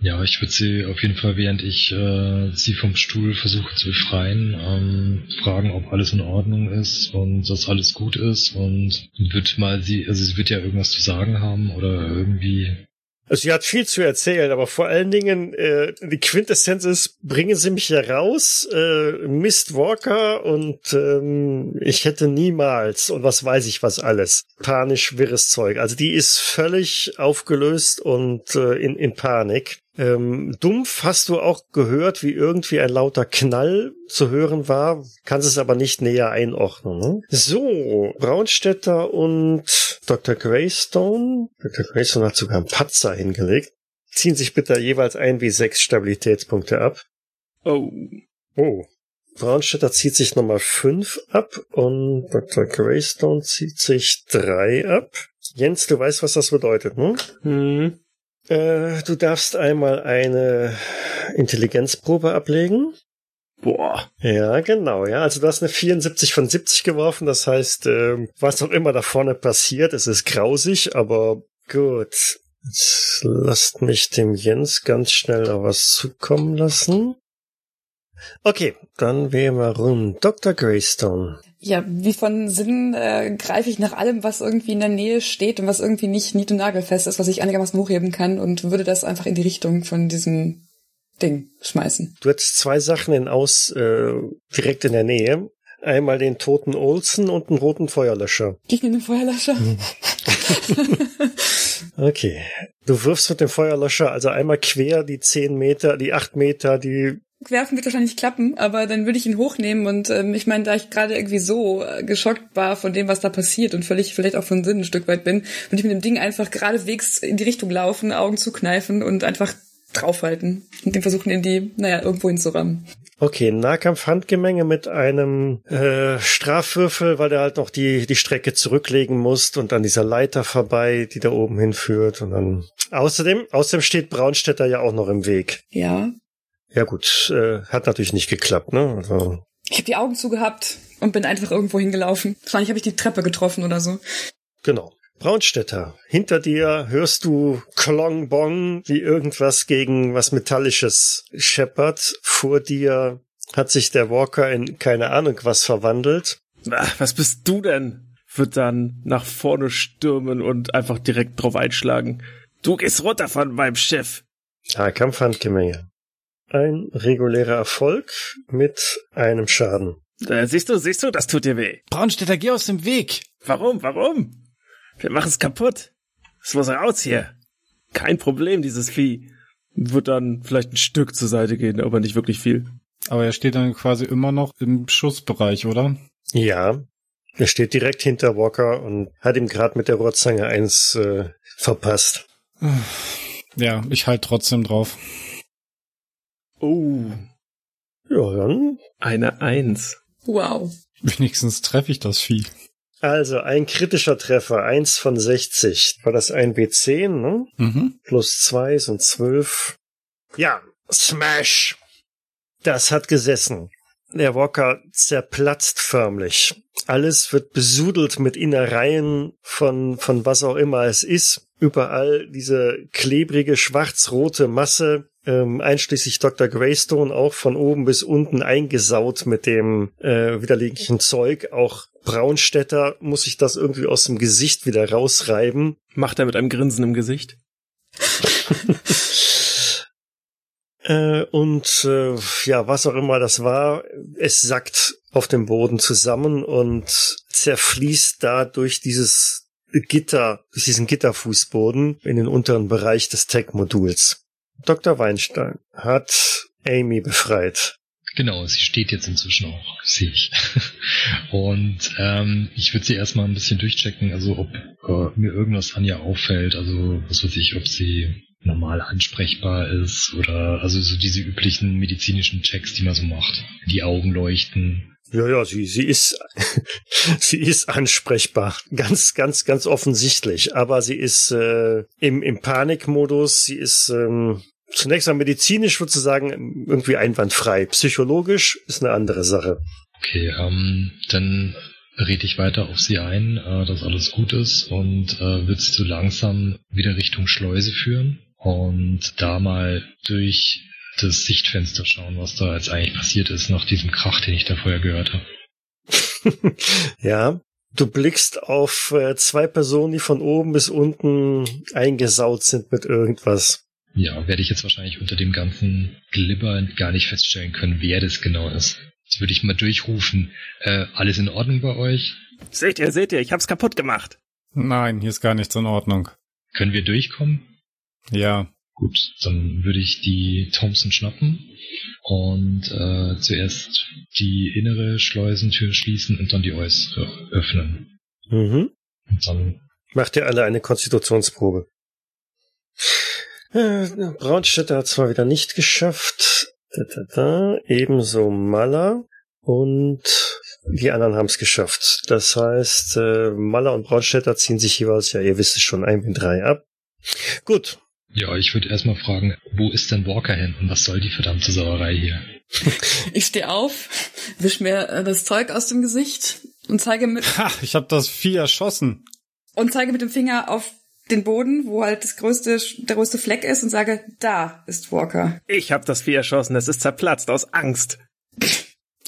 Ja, ich würde sie auf jeden Fall, während ich äh, sie vom Stuhl versuche zu befreien, ähm, fragen, ob alles in Ordnung ist und dass alles gut ist und wird mal sie, also sie wird ja irgendwas zu sagen haben oder irgendwie also sie hat viel zu erzählen, aber vor allen Dingen äh, die Quintessenz ist, bringen Sie mich hier raus, äh, Mist Walker und ähm, ich hätte niemals und was weiß ich was alles. Panisch wirres Zeug. Also die ist völlig aufgelöst und äh, in, in Panik. Ähm, dumpf hast du auch gehört, wie irgendwie ein lauter Knall zu hören war, kannst es aber nicht näher einordnen. Ne? So, Braunstädter und Dr. Greystone. Dr. Greystone hat sogar einen Patzer hingelegt. Ziehen sich bitte jeweils ein wie sechs Stabilitätspunkte ab. Oh. Oh. Braunstädter zieht sich nochmal fünf ab und Dr. Greystone zieht sich drei ab. Jens, du weißt, was das bedeutet, ne? Hm. Äh, du darfst einmal eine Intelligenzprobe ablegen. Boah. Ja, genau, ja. Also du hast eine 74 von 70 geworfen, das heißt, äh, was auch immer da vorne passiert, es ist grausig, aber gut. Jetzt lasst mich dem Jens ganz schnell noch was zukommen lassen. Okay, dann wählen wir rum. Dr. Greystone. Ja, wie von Sinn äh, greife ich nach allem, was irgendwie in der Nähe steht und was irgendwie nicht nied- und nagelfest ist, was ich einigermaßen hochheben kann und würde das einfach in die Richtung von diesem Ding schmeißen. Du hättest zwei Sachen in Aus äh, direkt in der Nähe. Einmal den toten Olsen und einen roten Feuerlöscher. Mir den Feuerlöscher. Okay. Du wirfst mit dem Feuerlöscher also einmal quer die zehn Meter, die acht Meter, die Werfen wird wahrscheinlich klappen, aber dann würde ich ihn hochnehmen und ähm, ich meine, da ich gerade irgendwie so äh, geschockt war von dem, was da passiert und völlig vielleicht auch von Sinn ein Stück weit bin, würde ich mit dem Ding einfach geradewegs in die Richtung laufen, Augen zukneifen und einfach draufhalten und den versuchen in die, naja, irgendwo hinzurammen. Okay, Nahkampf-Handgemenge mit einem äh, Strafwürfel, weil der halt noch die, die Strecke zurücklegen muss und an dieser Leiter vorbei, die da oben hinführt. Und dann. Außerdem, außerdem steht Braunstädter ja auch noch im Weg. Ja. Ja gut, äh, hat natürlich nicht geklappt, ne? Also, Ich habe die Augen zugehabt und bin einfach irgendwo hingelaufen. Wahrscheinlich habe ich die Treppe getroffen oder so. genau. Braunstädter, hinter dir hörst du Klong Bong, wie irgendwas gegen was Metallisches scheppert. Vor dir hat sich der Walker in keine Ahnung was verwandelt. Ach, was bist du denn? Wird dann nach vorne stürmen und einfach direkt drauf einschlagen. Du gehst runter von meinem Schiff. Nahkampf-Handgemenge. Ein regulärer Erfolg mit einem Schaden. Äh, siehst du, siehst du, das tut dir weh. Braunstädter, geh aus dem Weg! Warum, warum? Wir machen's kaputt. Es muss raus hier. Kein Problem, dieses Vieh. Wird dann vielleicht ein Stück zur Seite gehen, aber nicht wirklich viel. Aber er steht dann quasi immer noch im Schussbereich, oder? Ja, er steht direkt hinter Walker und hat ihm gerade mit der Rohrzange eins äh, verpasst. Ja, ich halt trotzdem drauf. Oh. Ja, dann. Eine Eins. Wow. Wenigstens treffe ich das Vieh. Also ein kritischer Treffer, eins von 60. War das ein W10, ne? Mhm. Plus zwei sind zwölf. Ja, Smash! Das hat gesessen. Der Walker zerplatzt förmlich. Alles wird besudelt mit Innereien von, von was auch immer es ist. Überall diese klebrige schwarz-rote Masse, ähm, einschließlich Dr. Greystone, auch von oben bis unten eingesaut mit dem äh, widerleglichen Zeug. Auch Braunstädter muss sich das irgendwie aus dem Gesicht wieder rausreiben. Macht er mit einem Grinsen im Gesicht. Äh, und äh, ja, was auch immer das war, es sackt auf dem Boden zusammen und zerfließt da durch dieses Gitter, durch diesen Gitterfußboden in den unteren Bereich des Tech-Moduls. Dr. Weinstein hat Amy befreit. Genau, sie steht jetzt inzwischen auch, sehe ich. Und ähm, ich würde sie erstmal ein bisschen durchchecken, also ob äh, mir irgendwas an ihr auffällt, also was weiß ich, ob sie normal ansprechbar ist oder also so diese üblichen medizinischen Checks, die man so macht. Die Augen leuchten. Ja, ja, sie, sie ist, sie ist ansprechbar. Ganz, ganz, ganz offensichtlich. Aber sie ist äh, im, im Panikmodus. Sie ist ähm, zunächst mal medizinisch, würde ich sagen, irgendwie einwandfrei. Psychologisch ist eine andere Sache. Okay, ähm, dann rede ich weiter auf sie ein, äh, dass alles gut ist und äh, wird sie so langsam wieder Richtung Schleuse führen und da mal durch das Sichtfenster schauen, was da jetzt eigentlich passiert ist nach diesem Krach, den ich da vorher gehört habe. ja, du blickst auf äh, zwei Personen, die von oben bis unten eingesaut sind mit irgendwas. Ja, werde ich jetzt wahrscheinlich unter dem ganzen Glibber gar nicht feststellen können, wer das genau ist. Jetzt würde ich mal durchrufen, äh, alles in Ordnung bei euch? Seht ihr, seht ihr, ich hab's kaputt gemacht. Nein, hier ist gar nichts in Ordnung. Können wir durchkommen? Ja. Gut, dann würde ich die Thompson schnappen und äh, zuerst die innere Schleusentür schließen und dann die äußere öffnen. Mhm. Und dann Macht ihr alle eine Konstitutionsprobe. Äh, Braunstädter hat zwar wieder nicht geschafft, da, da, da. ebenso Maller und die anderen haben es geschafft. Das heißt, äh, Maller und Braunstädter ziehen sich jeweils, ja, ihr wisst es schon, ein mit drei ab. Gut, Ja, ich würde erstmal fragen, wo ist denn Walker hin und was soll die verdammte Sauerei hier? Ich stehe auf, wisch mir äh, das Zeug aus dem Gesicht und zeige mit Ha, ich habe das Vieh erschossen. und zeige mit dem Finger auf den Boden, wo halt das größte, der größte Fleck ist und sage, da ist Walker. Ich hab das Vieh erschossen, es ist zerplatzt aus Angst.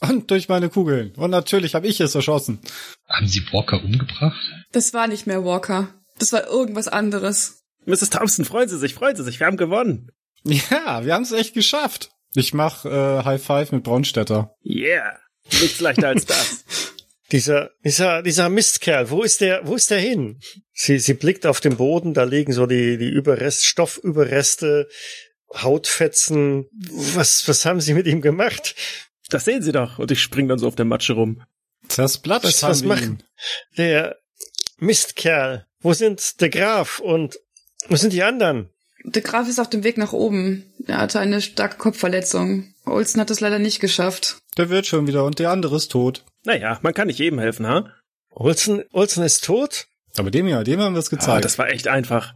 Und durch meine Kugeln. Und natürlich habe ich es erschossen. Haben sie Walker umgebracht? Das war nicht mehr Walker. Das war irgendwas anderes. Mrs. Thompson, freuen Sie sich, freuen Sie sich, wir haben gewonnen. Ja, wir haben es echt geschafft. Ich mach äh, High Five mit Braunstädter. Yeah. Nichts leichter als das. dieser, dieser, dieser Mistkerl, wo ist der, wo ist der hin? Sie, sie blickt auf den Boden, da liegen so die, die Überrest, Stoffüberreste, Hautfetzen. Was, was haben sie mit ihm gemacht? Das sehen Sie doch. Und ich spring dann so auf der Matsche rum. Zersplatzt Was- haben was ihn. Der Mistkerl, wo sind der Graf und wo sind die anderen? Der Graf ist auf dem Weg nach oben. Er hatte eine starke Kopfverletzung. Olsen hat es leider nicht geschafft. Der wird schon wieder und der andere ist tot. Naja, man kann nicht jedem helfen, ha? Olsen, Olsen ist tot? Aber dem ja, dem haben wir es Ah, gezeigt. das war echt einfach.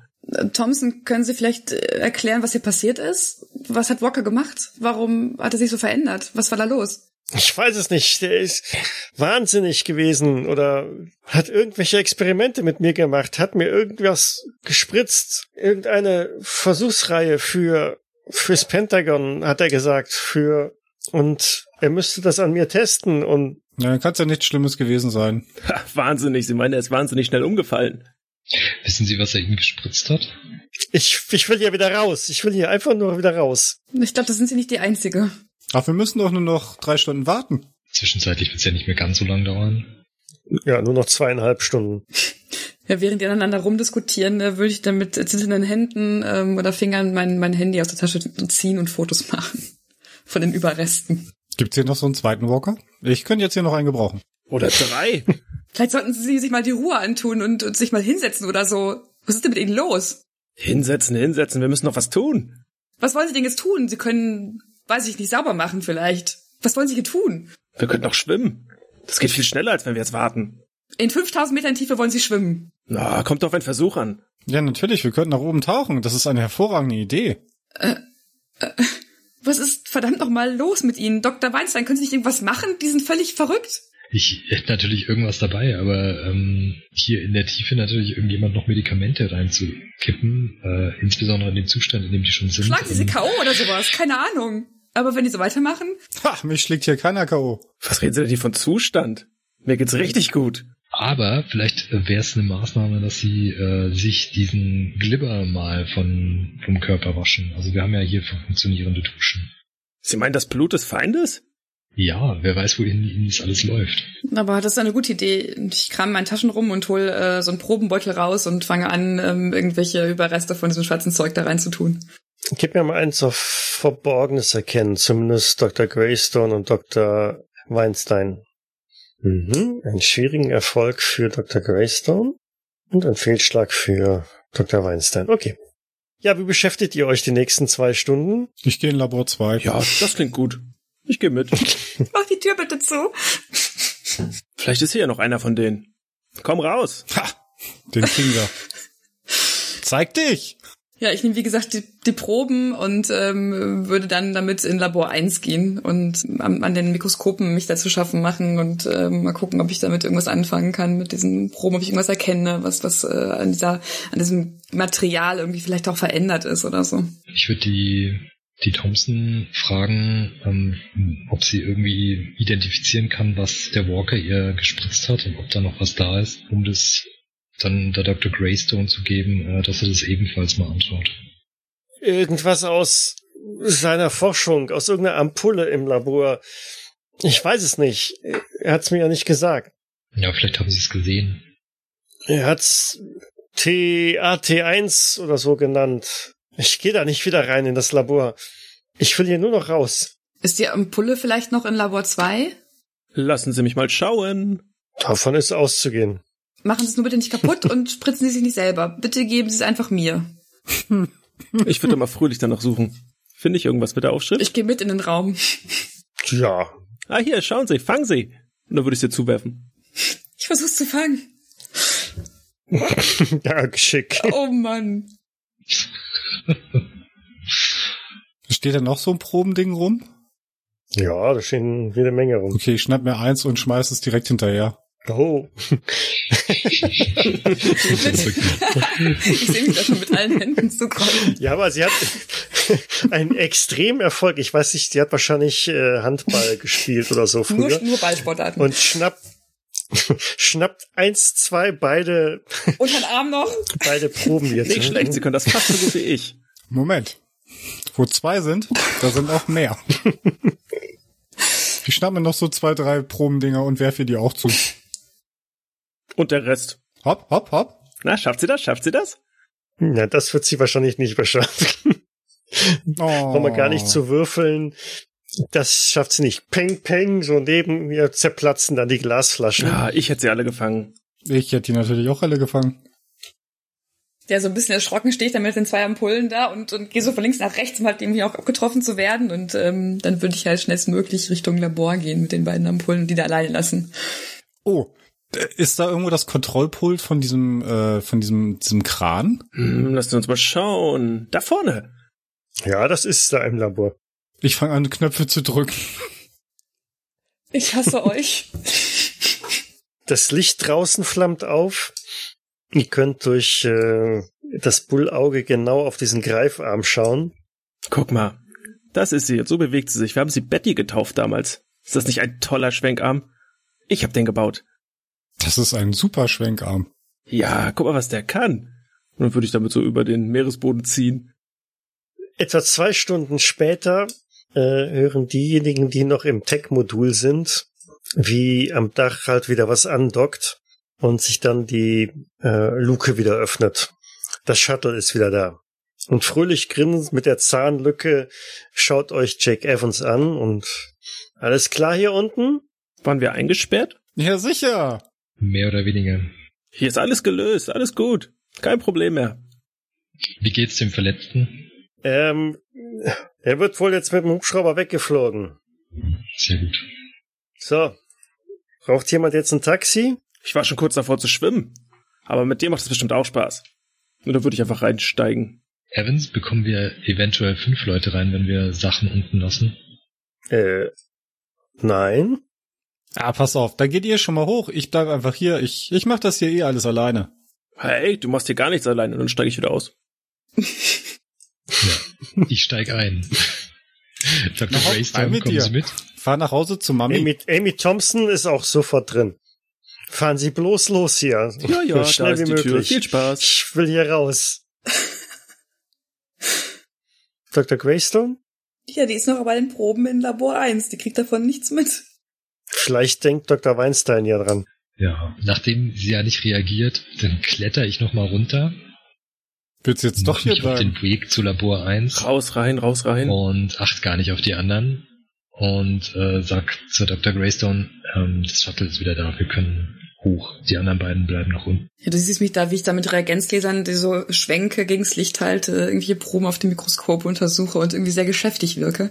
Thompson, können Sie vielleicht äh, erklären, was hier passiert ist? Was hat Walker gemacht? Warum hat er sich so verändert? Was war da los? Ich weiß es nicht. Der ist wahnsinnig gewesen oder hat irgendwelche Experimente mit mir gemacht, hat mir irgendwas gespritzt, irgendeine Versuchsreihe für fürs Pentagon, hat er gesagt, für und er müsste das an mir testen und ja, dann kann es ja nichts Schlimmes gewesen sein. Ha, wahnsinnig, Sie meinen, er ist wahnsinnig schnell umgefallen. Wissen Sie, was er Ihnen gespritzt hat? ich, ich will hier wieder raus. Ich will hier einfach nur wieder raus. Ich glaube, da sind Sie nicht die Einzige. Ach, wir müssen doch nur noch drei Stunden warten. Zwischenzeitlich wird es ja nicht mehr ganz so lang dauern. Ja, nur noch zweieinhalb Stunden. Ja, während die aneinander rumdiskutieren, äh, würde ich dann mit zitternden Händen ähm, oder Fingern mein, mein Handy aus der Tasche ziehen und Fotos machen. Von den Überresten. Gibt's hier noch so einen zweiten Walker? Ich könnte jetzt hier noch einen gebrauchen. Oder drei. Vielleicht sollten Sie sich mal die Ruhe antun und, und sich mal hinsetzen oder so. Was ist denn mit Ihnen los? hinsetzen, hinsetzen, wir müssen noch was tun. Was wollen Sie denn jetzt tun? Sie können, weiß ich nicht, sauber machen vielleicht. Was wollen Sie hier tun? Wir könnten auch schwimmen. Das geht viel schneller, als wenn wir jetzt warten. In 5000 Metern Tiefe wollen Sie schwimmen. Na, kommt doch ein Versuch an. Ja, natürlich, wir könnten nach oben tauchen. Das ist eine hervorragende Idee. Was ist verdammt nochmal los mit Ihnen? Dr. Weinstein, können Sie nicht irgendwas machen? Die sind völlig verrückt. Ich hätte natürlich irgendwas dabei, aber ähm, hier in der Tiefe natürlich irgendjemand noch Medikamente reinzukippen, äh, insbesondere in dem Zustand, in dem die schon sind. Schlagen Sie sie K.O. oder sowas? Keine Ahnung. Aber wenn die so weitermachen, Ha, mich schlägt hier keiner K.O. Was reden Sie denn hier von Zustand? Mir geht's richtig gut. Aber vielleicht wäre es eine Maßnahme, dass sie äh, sich diesen Glibber mal von vom Körper waschen. Also wir haben ja hier funktionierende Duschen. Sie meinen das Blut des Feindes? Ja, wer weiß, wohin ihnen das alles läuft. aber das ist eine gute Idee. Ich kram in meinen Taschen rum und hol äh, so einen Probenbeutel raus und fange an, ähm, irgendwelche Überreste von diesem schwarzen Zeug da reinzutun. Gib mir mal eins auf Verborgenes erkennen, zumindest Dr. Greystone und Dr. Weinstein. Mhm, einen schwierigen Erfolg für Dr. Greystone und ein Fehlschlag für Dr. Weinstein. Okay. Ja, wie beschäftigt ihr euch die nächsten zwei Stunden? Ich gehe in Labor 2. Ja, das klingt gut. Ich gehe mit. Mach die Tür bitte zu. Vielleicht ist hier ja noch einer von denen. Komm raus. Ha, den wir. Zeig dich! Ja, ich nehme wie gesagt die, die Proben und ähm, würde dann damit in Labor 1 gehen und an, an den Mikroskopen mich dazu schaffen machen und ähm, mal gucken, ob ich damit irgendwas anfangen kann mit diesen Proben, ob ich irgendwas erkenne, was was äh, an dieser an diesem Material irgendwie vielleicht auch verändert ist oder so. Ich würde die die Thompson fragen, ähm, ob sie irgendwie identifizieren kann, was der Walker ihr gespritzt hat und ob da noch was da ist, um das dann der Dr. Greystone zu geben, äh, dass er das ebenfalls mal anschaut. Irgendwas aus seiner Forschung, aus irgendeiner Ampulle im Labor. Ich weiß es nicht. Er hat's mir ja nicht gesagt. Ja, vielleicht haben sie es gesehen. Er hat's TAT1 oder so genannt. Ich gehe da nicht wieder rein in das Labor. Ich will hier nur noch raus. Ist die Ampulle vielleicht noch in Labor 2? Lassen Sie mich mal schauen. Davon ist auszugehen. Machen Sie es nur bitte nicht kaputt und spritzen Sie sich nicht selber. Bitte geben Sie es einfach mir. Ich würde mal fröhlich danach suchen. Finde ich irgendwas mit der Aufschrift? Ich gehe mit in den Raum. Ja. ah, hier, schauen Sie, fangen Sie. Und dann würde ich sie zuwerfen. Ich versuch's zu fangen. Ja, Geschick. Oh Mann. Steht da noch so ein Probending rum? Ja, da stehen jede Menge rum. Okay, ich schnapp mir eins und schmeiß es direkt hinterher. Oh. ich sehe mich da schon mit allen Händen zukommen. Ja, aber sie hat einen extremen Erfolg. Ich weiß nicht, sie hat wahrscheinlich äh, Handball gespielt oder so Nur, früher. nur Ballsportarten. Und schnappt, schnappt eins, zwei, beide, Unter den Arm noch. beide Proben jetzt. Nicht schlecht, Sie können das fast so gut wie ich. Moment. Wo zwei sind, da sind auch mehr. Ich schnapp mir noch so zwei, drei Probendinger und werfe die auch zu. Und der Rest. Hopp, hopp, hopp. Na, schafft sie das? Schafft sie das? Ja, das wird sie wahrscheinlich nicht beschaffen. Oh. Brauchen wir gar nicht zu würfeln. Das schafft sie nicht. Peng, peng, so neben mir zerplatzen dann die Glasflaschen. Ja, ich hätte sie alle gefangen. Ich hätte die natürlich auch alle gefangen. Der so ein bisschen erschrocken steht dann mit den zwei Ampullen da und, und gehe so von links nach rechts, um halt irgendwie auch getroffen zu werden. Und ähm, dann würde ich halt schnellstmöglich Richtung Labor gehen mit den beiden Ampullen und die da alleine lassen. Oh, ist da irgendwo das Kontrollpult von diesem, äh, von diesem, diesem Kran? Hm, lassen Sie uns mal schauen. Da vorne. Ja, das ist da im Labor. Ich fange an, Knöpfe zu drücken. Ich hasse euch. Das Licht draußen flammt auf. Ihr könnt durch äh, das Bullauge genau auf diesen Greifarm schauen. Guck mal. Das ist sie. Und so bewegt sie sich. Wir haben sie Betty getauft damals. Ist das nicht ein toller Schwenkarm? Ich hab den gebaut. Das ist ein super Schwenkarm. Ja, guck mal, was der kann. Und dann würde ich damit so über den Meeresboden ziehen. Etwa zwei Stunden später äh, hören diejenigen, die noch im Tech-Modul sind, wie am Dach halt wieder was andockt und sich dann die äh, Luke wieder öffnet. Das Shuttle ist wieder da. Und fröhlich grinsend mit der Zahnlücke schaut euch Jake Evans an und alles klar hier unten? Waren wir eingesperrt? Ja, sicher. Mehr oder weniger. Hier ist alles gelöst. Alles gut. Kein Problem mehr. Wie geht's dem Verletzten? Ähm, er wird wohl jetzt mit dem Hubschrauber weggeflogen. Sehr gut. So. Braucht jemand jetzt ein Taxi? Ich war schon kurz davor zu schwimmen. Aber mit dir macht es bestimmt auch Spaß. Nur da würde ich einfach reinsteigen. Evans, bekommen wir eventuell fünf Leute rein, wenn wir Sachen unten lassen? Äh, nein. Ah, pass auf, dann geht ihr schon mal hoch. Ich bleib einfach hier. Ich, ich mach das hier eh alles alleine. Hey, du machst hier gar nichts alleine und dann steige ich wieder aus. Ja, ich steig ein. Dr. Greystone, mit kommen dir. Sie mit? Fahr nach Hause zu Mami. Amy, Amy Thompson ist auch sofort drin. Fahren Sie bloß los hier. Ja, ja, so da schnell ist wie die Tür. möglich. Viel Spaß. Ich will hier raus. Dr. Greystone? Ja, die ist noch bei den Proben in Labor 1. Die kriegt davon nichts mit. Vielleicht denkt Dr. Weinstein ja dran. Ja, nachdem sie ja nicht reagiert, dann kletter ich nochmal runter. Willst du jetzt doch hier mich auf den bleiben? Weg zu Labor 1 Raus, rein, raus, rein. und acht gar nicht auf die anderen. Und äh, sag zu Dr. Greystone, ähm, das Shuttle ist wieder da, wir können hoch. Die anderen beiden bleiben noch unten. Ja, du siehst mich da, wie ich da mit Reagenzgläsern die so schwenke, gegens Licht halte, irgendwelche Proben auf dem Mikroskop untersuche und irgendwie sehr geschäftig wirke.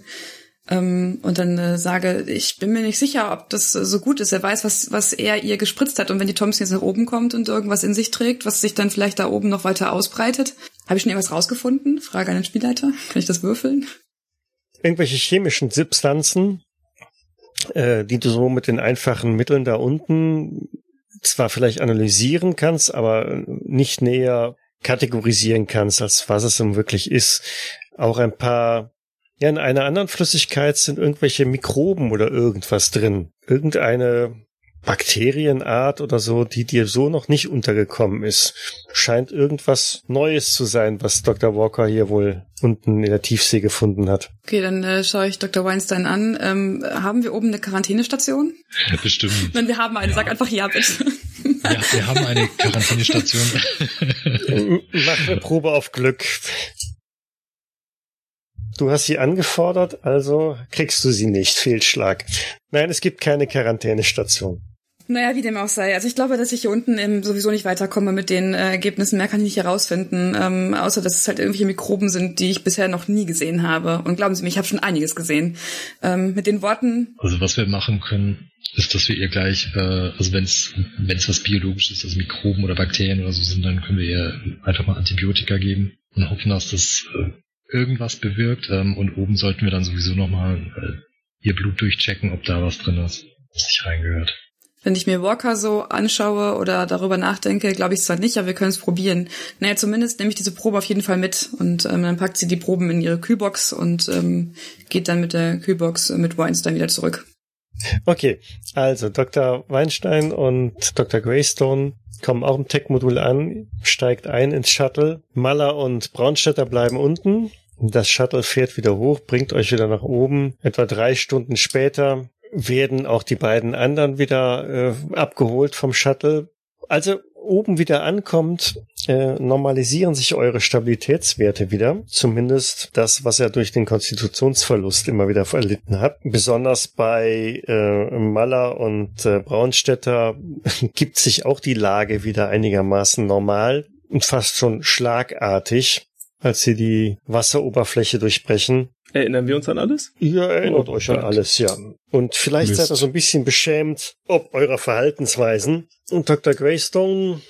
Ähm, und dann äh, sage, ich bin mir nicht sicher, ob das so gut ist. Er weiß, was, was er ihr gespritzt hat. Und wenn die Thompson jetzt nach oben kommt und irgendwas in sich trägt, was sich dann vielleicht da oben noch weiter ausbreitet. Habe ich schon irgendwas rausgefunden? Frage an den Spielleiter. Kann ich das würfeln? Irgendwelche chemischen Substanzen, äh, die du so mit den einfachen Mitteln da unten zwar vielleicht analysieren kannst, aber nicht näher kategorisieren kannst, als was es nun wirklich ist. Auch ein paar, ja, in einer anderen Flüssigkeit sind irgendwelche Mikroben oder irgendwas drin. Irgendeine Bakterienart oder so, die dir so noch nicht untergekommen ist. Scheint irgendwas Neues zu sein, was Dr. Walker hier wohl unten in der Tiefsee gefunden hat. Okay, dann äh, schaue ich Dr. Weinstein an. Ähm, haben wir oben eine Quarantänestation? Bestimmt. Wenn wir haben eine, sag einfach ja, bitte. Ja, wir haben eine Quarantänestation. Mach eine Probe auf Glück. Du hast sie angefordert, also kriegst du sie nicht. Fehlschlag. Nein, es gibt keine Quarantänestation. Naja, wie dem auch sei. Also ich glaube, dass ich hier unten eben sowieso nicht weiterkomme mit den äh, Ergebnissen. Mehr kann ich nicht herausfinden, ähm, außer dass es halt irgendwelche Mikroben sind, die ich bisher noch nie gesehen habe. Und glauben Sie mir, ich habe schon einiges gesehen. Ähm, mit den Worten, Also was wir machen können, ist, dass wir ihr gleich, äh, also wenn es wenn es was biologisches, also Mikroben oder Bakterien oder so sind, dann können wir ihr einfach mal Antibiotika geben und hoffen, dass das äh, irgendwas bewirkt. Ähm, und oben sollten wir dann sowieso nochmal äh, ihr Blut durchchecken, ob da was drin ist, was nicht reingehört. wenn ich mir Walker so anschaue oder darüber nachdenke, glaube ich zwar nicht, aber wir können es probieren. Naja, zumindest nehme ich diese Probe auf jeden Fall mit und ähm, dann packt sie die Proben in ihre Kühlbox und ähm, geht dann mit der Kühlbox äh, mit Weinstein wieder zurück. Okay, also Dr. Weinstein und Dr. Greystone kommen auch im Tech-Modul an, steigt ein ins Shuttle. Maller und Braunstädter bleiben unten. Das Shuttle fährt wieder hoch, bringt euch wieder nach oben. Etwa drei Stunden später werden auch die beiden anderen wieder äh, abgeholt vom Shuttle. Also oben wieder ankommt, äh, normalisieren sich eure Stabilitätswerte wieder. Zumindest das, was er durch den Konstitutionsverlust immer wieder erlitten hat. Besonders bei äh, Maller und äh, Braunstädter gibt sich auch die Lage wieder einigermaßen normal und fast schon schlagartig, als sie die Wasseroberfläche durchbrechen. Erinnern wir uns an alles? Ihr erinnert Oh euch an Gott. alles, ja. Und vielleicht Mist. seid ihr so ein bisschen beschämt ob eurer Verhaltensweisen. Und Dr. Greystone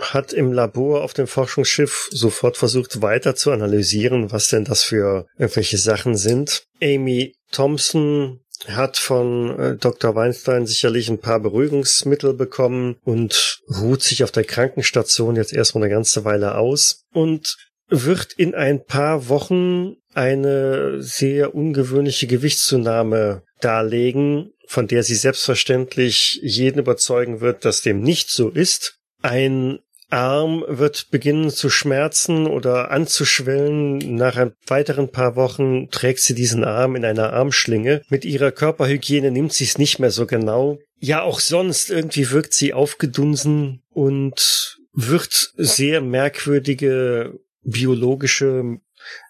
hat im Labor auf dem Forschungsschiff sofort versucht weiter zu analysieren, was denn das für irgendwelche Sachen sind. Amy Thompson hat von äh, Dr. Weinstein sicherlich ein paar Beruhigungsmittel bekommen und ruht sich auf der Krankenstation jetzt erstmal eine ganze Weile aus und wird in ein paar Wochen eine sehr ungewöhnliche Gewichtszunahme darlegen, von der sie selbstverständlich jeden überzeugen wird, dass dem nicht so ist. Ein Arm wird beginnen zu schmerzen oder anzuschwellen. Nach ein weiteren paar Wochen trägt sie diesen Arm in einer Armschlinge. Mit ihrer Körperhygiene nimmt sie es nicht mehr so genau. Ja, auch sonst irgendwie wirkt sie aufgedunsen und wird sehr merkwürdige biologische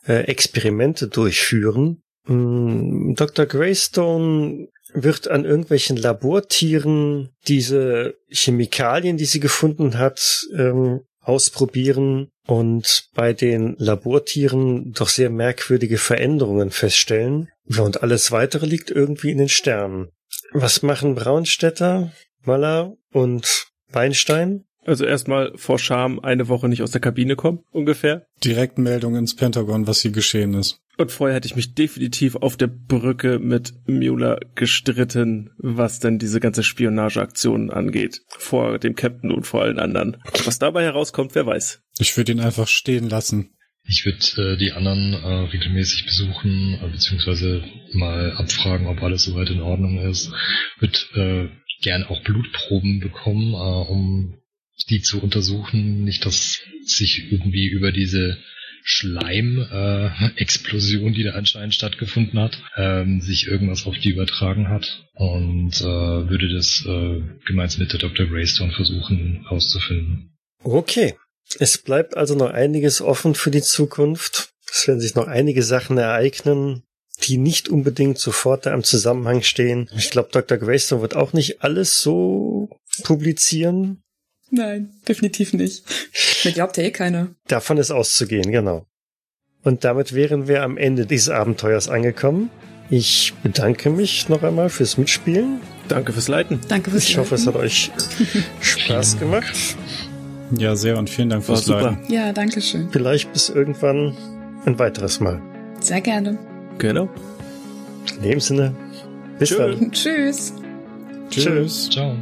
äh, Experimente durchführen. Mm, Dr. Greystone wird an irgendwelchen Labortieren diese Chemikalien, die sie gefunden hat, ähm, ausprobieren. und bei den Labortieren doch sehr merkwürdige Veränderungen feststellen. Und alles weitere liegt irgendwie in den Sternen. Was machen Braunstädter, Maller und Weinstein? Also erstmal vor Scham eine Woche nicht aus der Kabine kommen, ungefähr. Direktmeldung ins Pentagon, was hier geschehen ist. Und vorher hätte ich mich definitiv auf der Brücke mit Mueller gestritten, was denn diese ganze Spionageaktion angeht. Vor dem Captain und vor allen anderen. Was dabei herauskommt, wer weiß. Ich würde ihn einfach stehen lassen. Ich würde äh, die anderen äh, regelmäßig besuchen, äh, beziehungsweise mal abfragen, ob alles soweit in Ordnung ist. Würde äh, gern auch Blutproben bekommen, äh, um die zu untersuchen. Nicht, dass sich irgendwie über diese Schleim-Explosion, äh, die da anscheinend stattgefunden hat, ähm, sich irgendwas auf die übertragen hat und äh, würde das äh, gemeinsam mit der Dr. Greystone versuchen herauszufinden. Okay. Es bleibt also noch einiges offen für die Zukunft. Es werden sich noch einige Sachen ereignen, die nicht unbedingt sofort da im Zusammenhang stehen. Ich glaube, Dr. Greystone wird auch nicht alles so publizieren. Nein, definitiv nicht. Mir glaubt ja eh keiner. Davon ist auszugehen, genau. Und damit wären wir am Ende dieses Abenteuers angekommen. Ich bedanke mich noch einmal fürs Mitspielen. Danke fürs Leiten. Danke fürs Ich hoffe, es hat euch Spaß gemacht. Ja, sehr und vielen Dank War fürs super. Leiten. Ja, danke schön. Vielleicht bis irgendwann ein weiteres Mal. Sehr gerne. Genau. In dem Sinne, bis Tschö. dann. Tschüss. Tschüss. Ciao.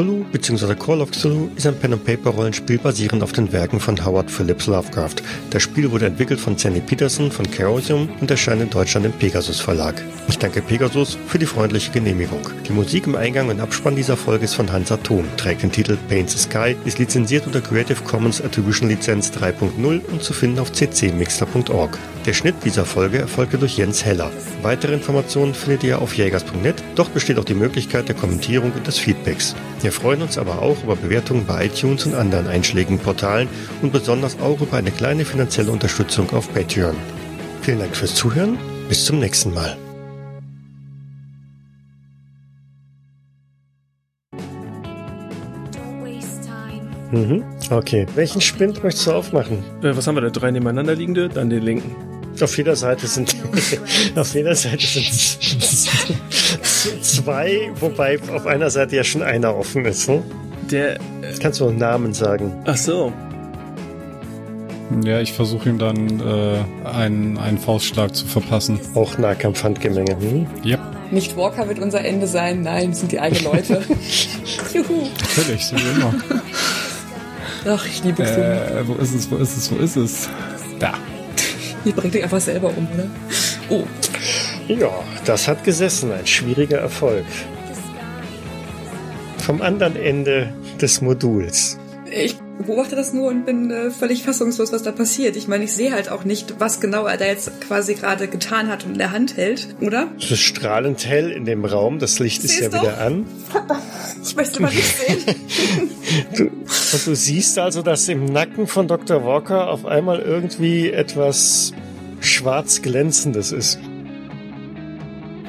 Cthulhu bzw. Call of Cthulhu ist ein Pen-and-Paper-Rollenspiel basierend auf den Werken von Howard Phillips Lovecraft. Das Spiel wurde entwickelt von Sandy Peterson von Chaosium und erscheint in Deutschland im Pegasus Verlag. Ich danke Pegasus für die freundliche Genehmigung. Die Musik im Eingang und Abspann dieser Folge ist von Hans Atom, trägt den Titel Paint the Sky, ist lizenziert unter Creative Commons Attribution Lizenz 3.0 und zu finden auf ccmixter.org. Der Schnitt dieser Folge erfolgte durch Jens Heller. Weitere Informationen findet ihr auf jägers.net. Dort besteht auch die Möglichkeit der Kommentierung und des Feedbacks. Wir freuen uns aber auch über Bewertungen bei iTunes und anderen einschlägigen Portalen und besonders auch über eine kleine finanzielle Unterstützung auf Patreon. Vielen Dank fürs Zuhören. Bis zum nächsten Mal. Mhm. Okay. Welchen Spind möchtest du aufmachen? Äh, was haben wir da? Drei nebeneinander liegende, dann den linken. Auf jeder Seite sind auf jeder Seite sind zwei, wobei auf einer Seite ja schon einer offen ist. Ne? Der. Kannst du noch Namen sagen? Ach so. Ja, ich versuche ihm dann äh, einen, einen Faustschlag zu verpassen. Auch Nahkampfhandgemenge. Hm? Yep, Nicht Walker wird unser Ende sein. Nein, es sind die eigenen Leute. Juhu. natürlich, so wie immer. Ach, ich liebe Cthulhu. äh, wo ist es, wo ist es, wo ist es? Da. Die bringt dich einfach selber um, oder? Oh, Ja, das hat gesessen. Ein schwieriger Erfolg. Vom anderen Ende des Moduls. ich beobachte das nur und bin äh, völlig fassungslos, was da passiert. Ich meine, ich sehe halt auch nicht, was genau er da jetzt quasi gerade getan hat und in der Hand hält, oder? Es ist strahlend hell in dem Raum. Das Licht ist ja Siehst wieder an. Ich möchte mal nicht sehen. Du, und du siehst also, dass im Nacken von Dr. Walker auf einmal irgendwie etwas schwarz glänzendes ist.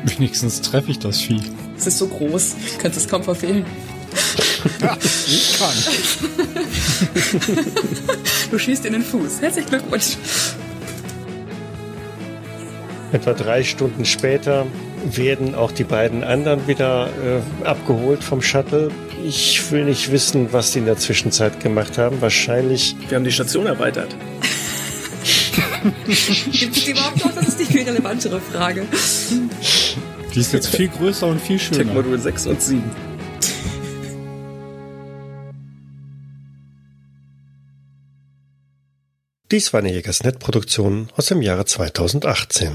Wenigstens treffe ich das Vieh. Es ist so groß, kannst es kaum verfehlen. Ich kann. Du schießt in den Fuß. Herzlichen Glückwunsch. Etwa drei Stunden später werden auch die beiden anderen wieder äh, abgeholt vom Shuttle. Ich will nicht wissen, was die in der Zwischenzeit gemacht haben. Wahrscheinlich Wir haben die Station erweitert. Gibt es überhaupt noch? Das ist die viel relevantere Frage. Die ist jetzt viel größer und viel schöner. Tech-Modul 6 und 7. dies war eine Jägersnet-Produktion aus dem Jahre 2018.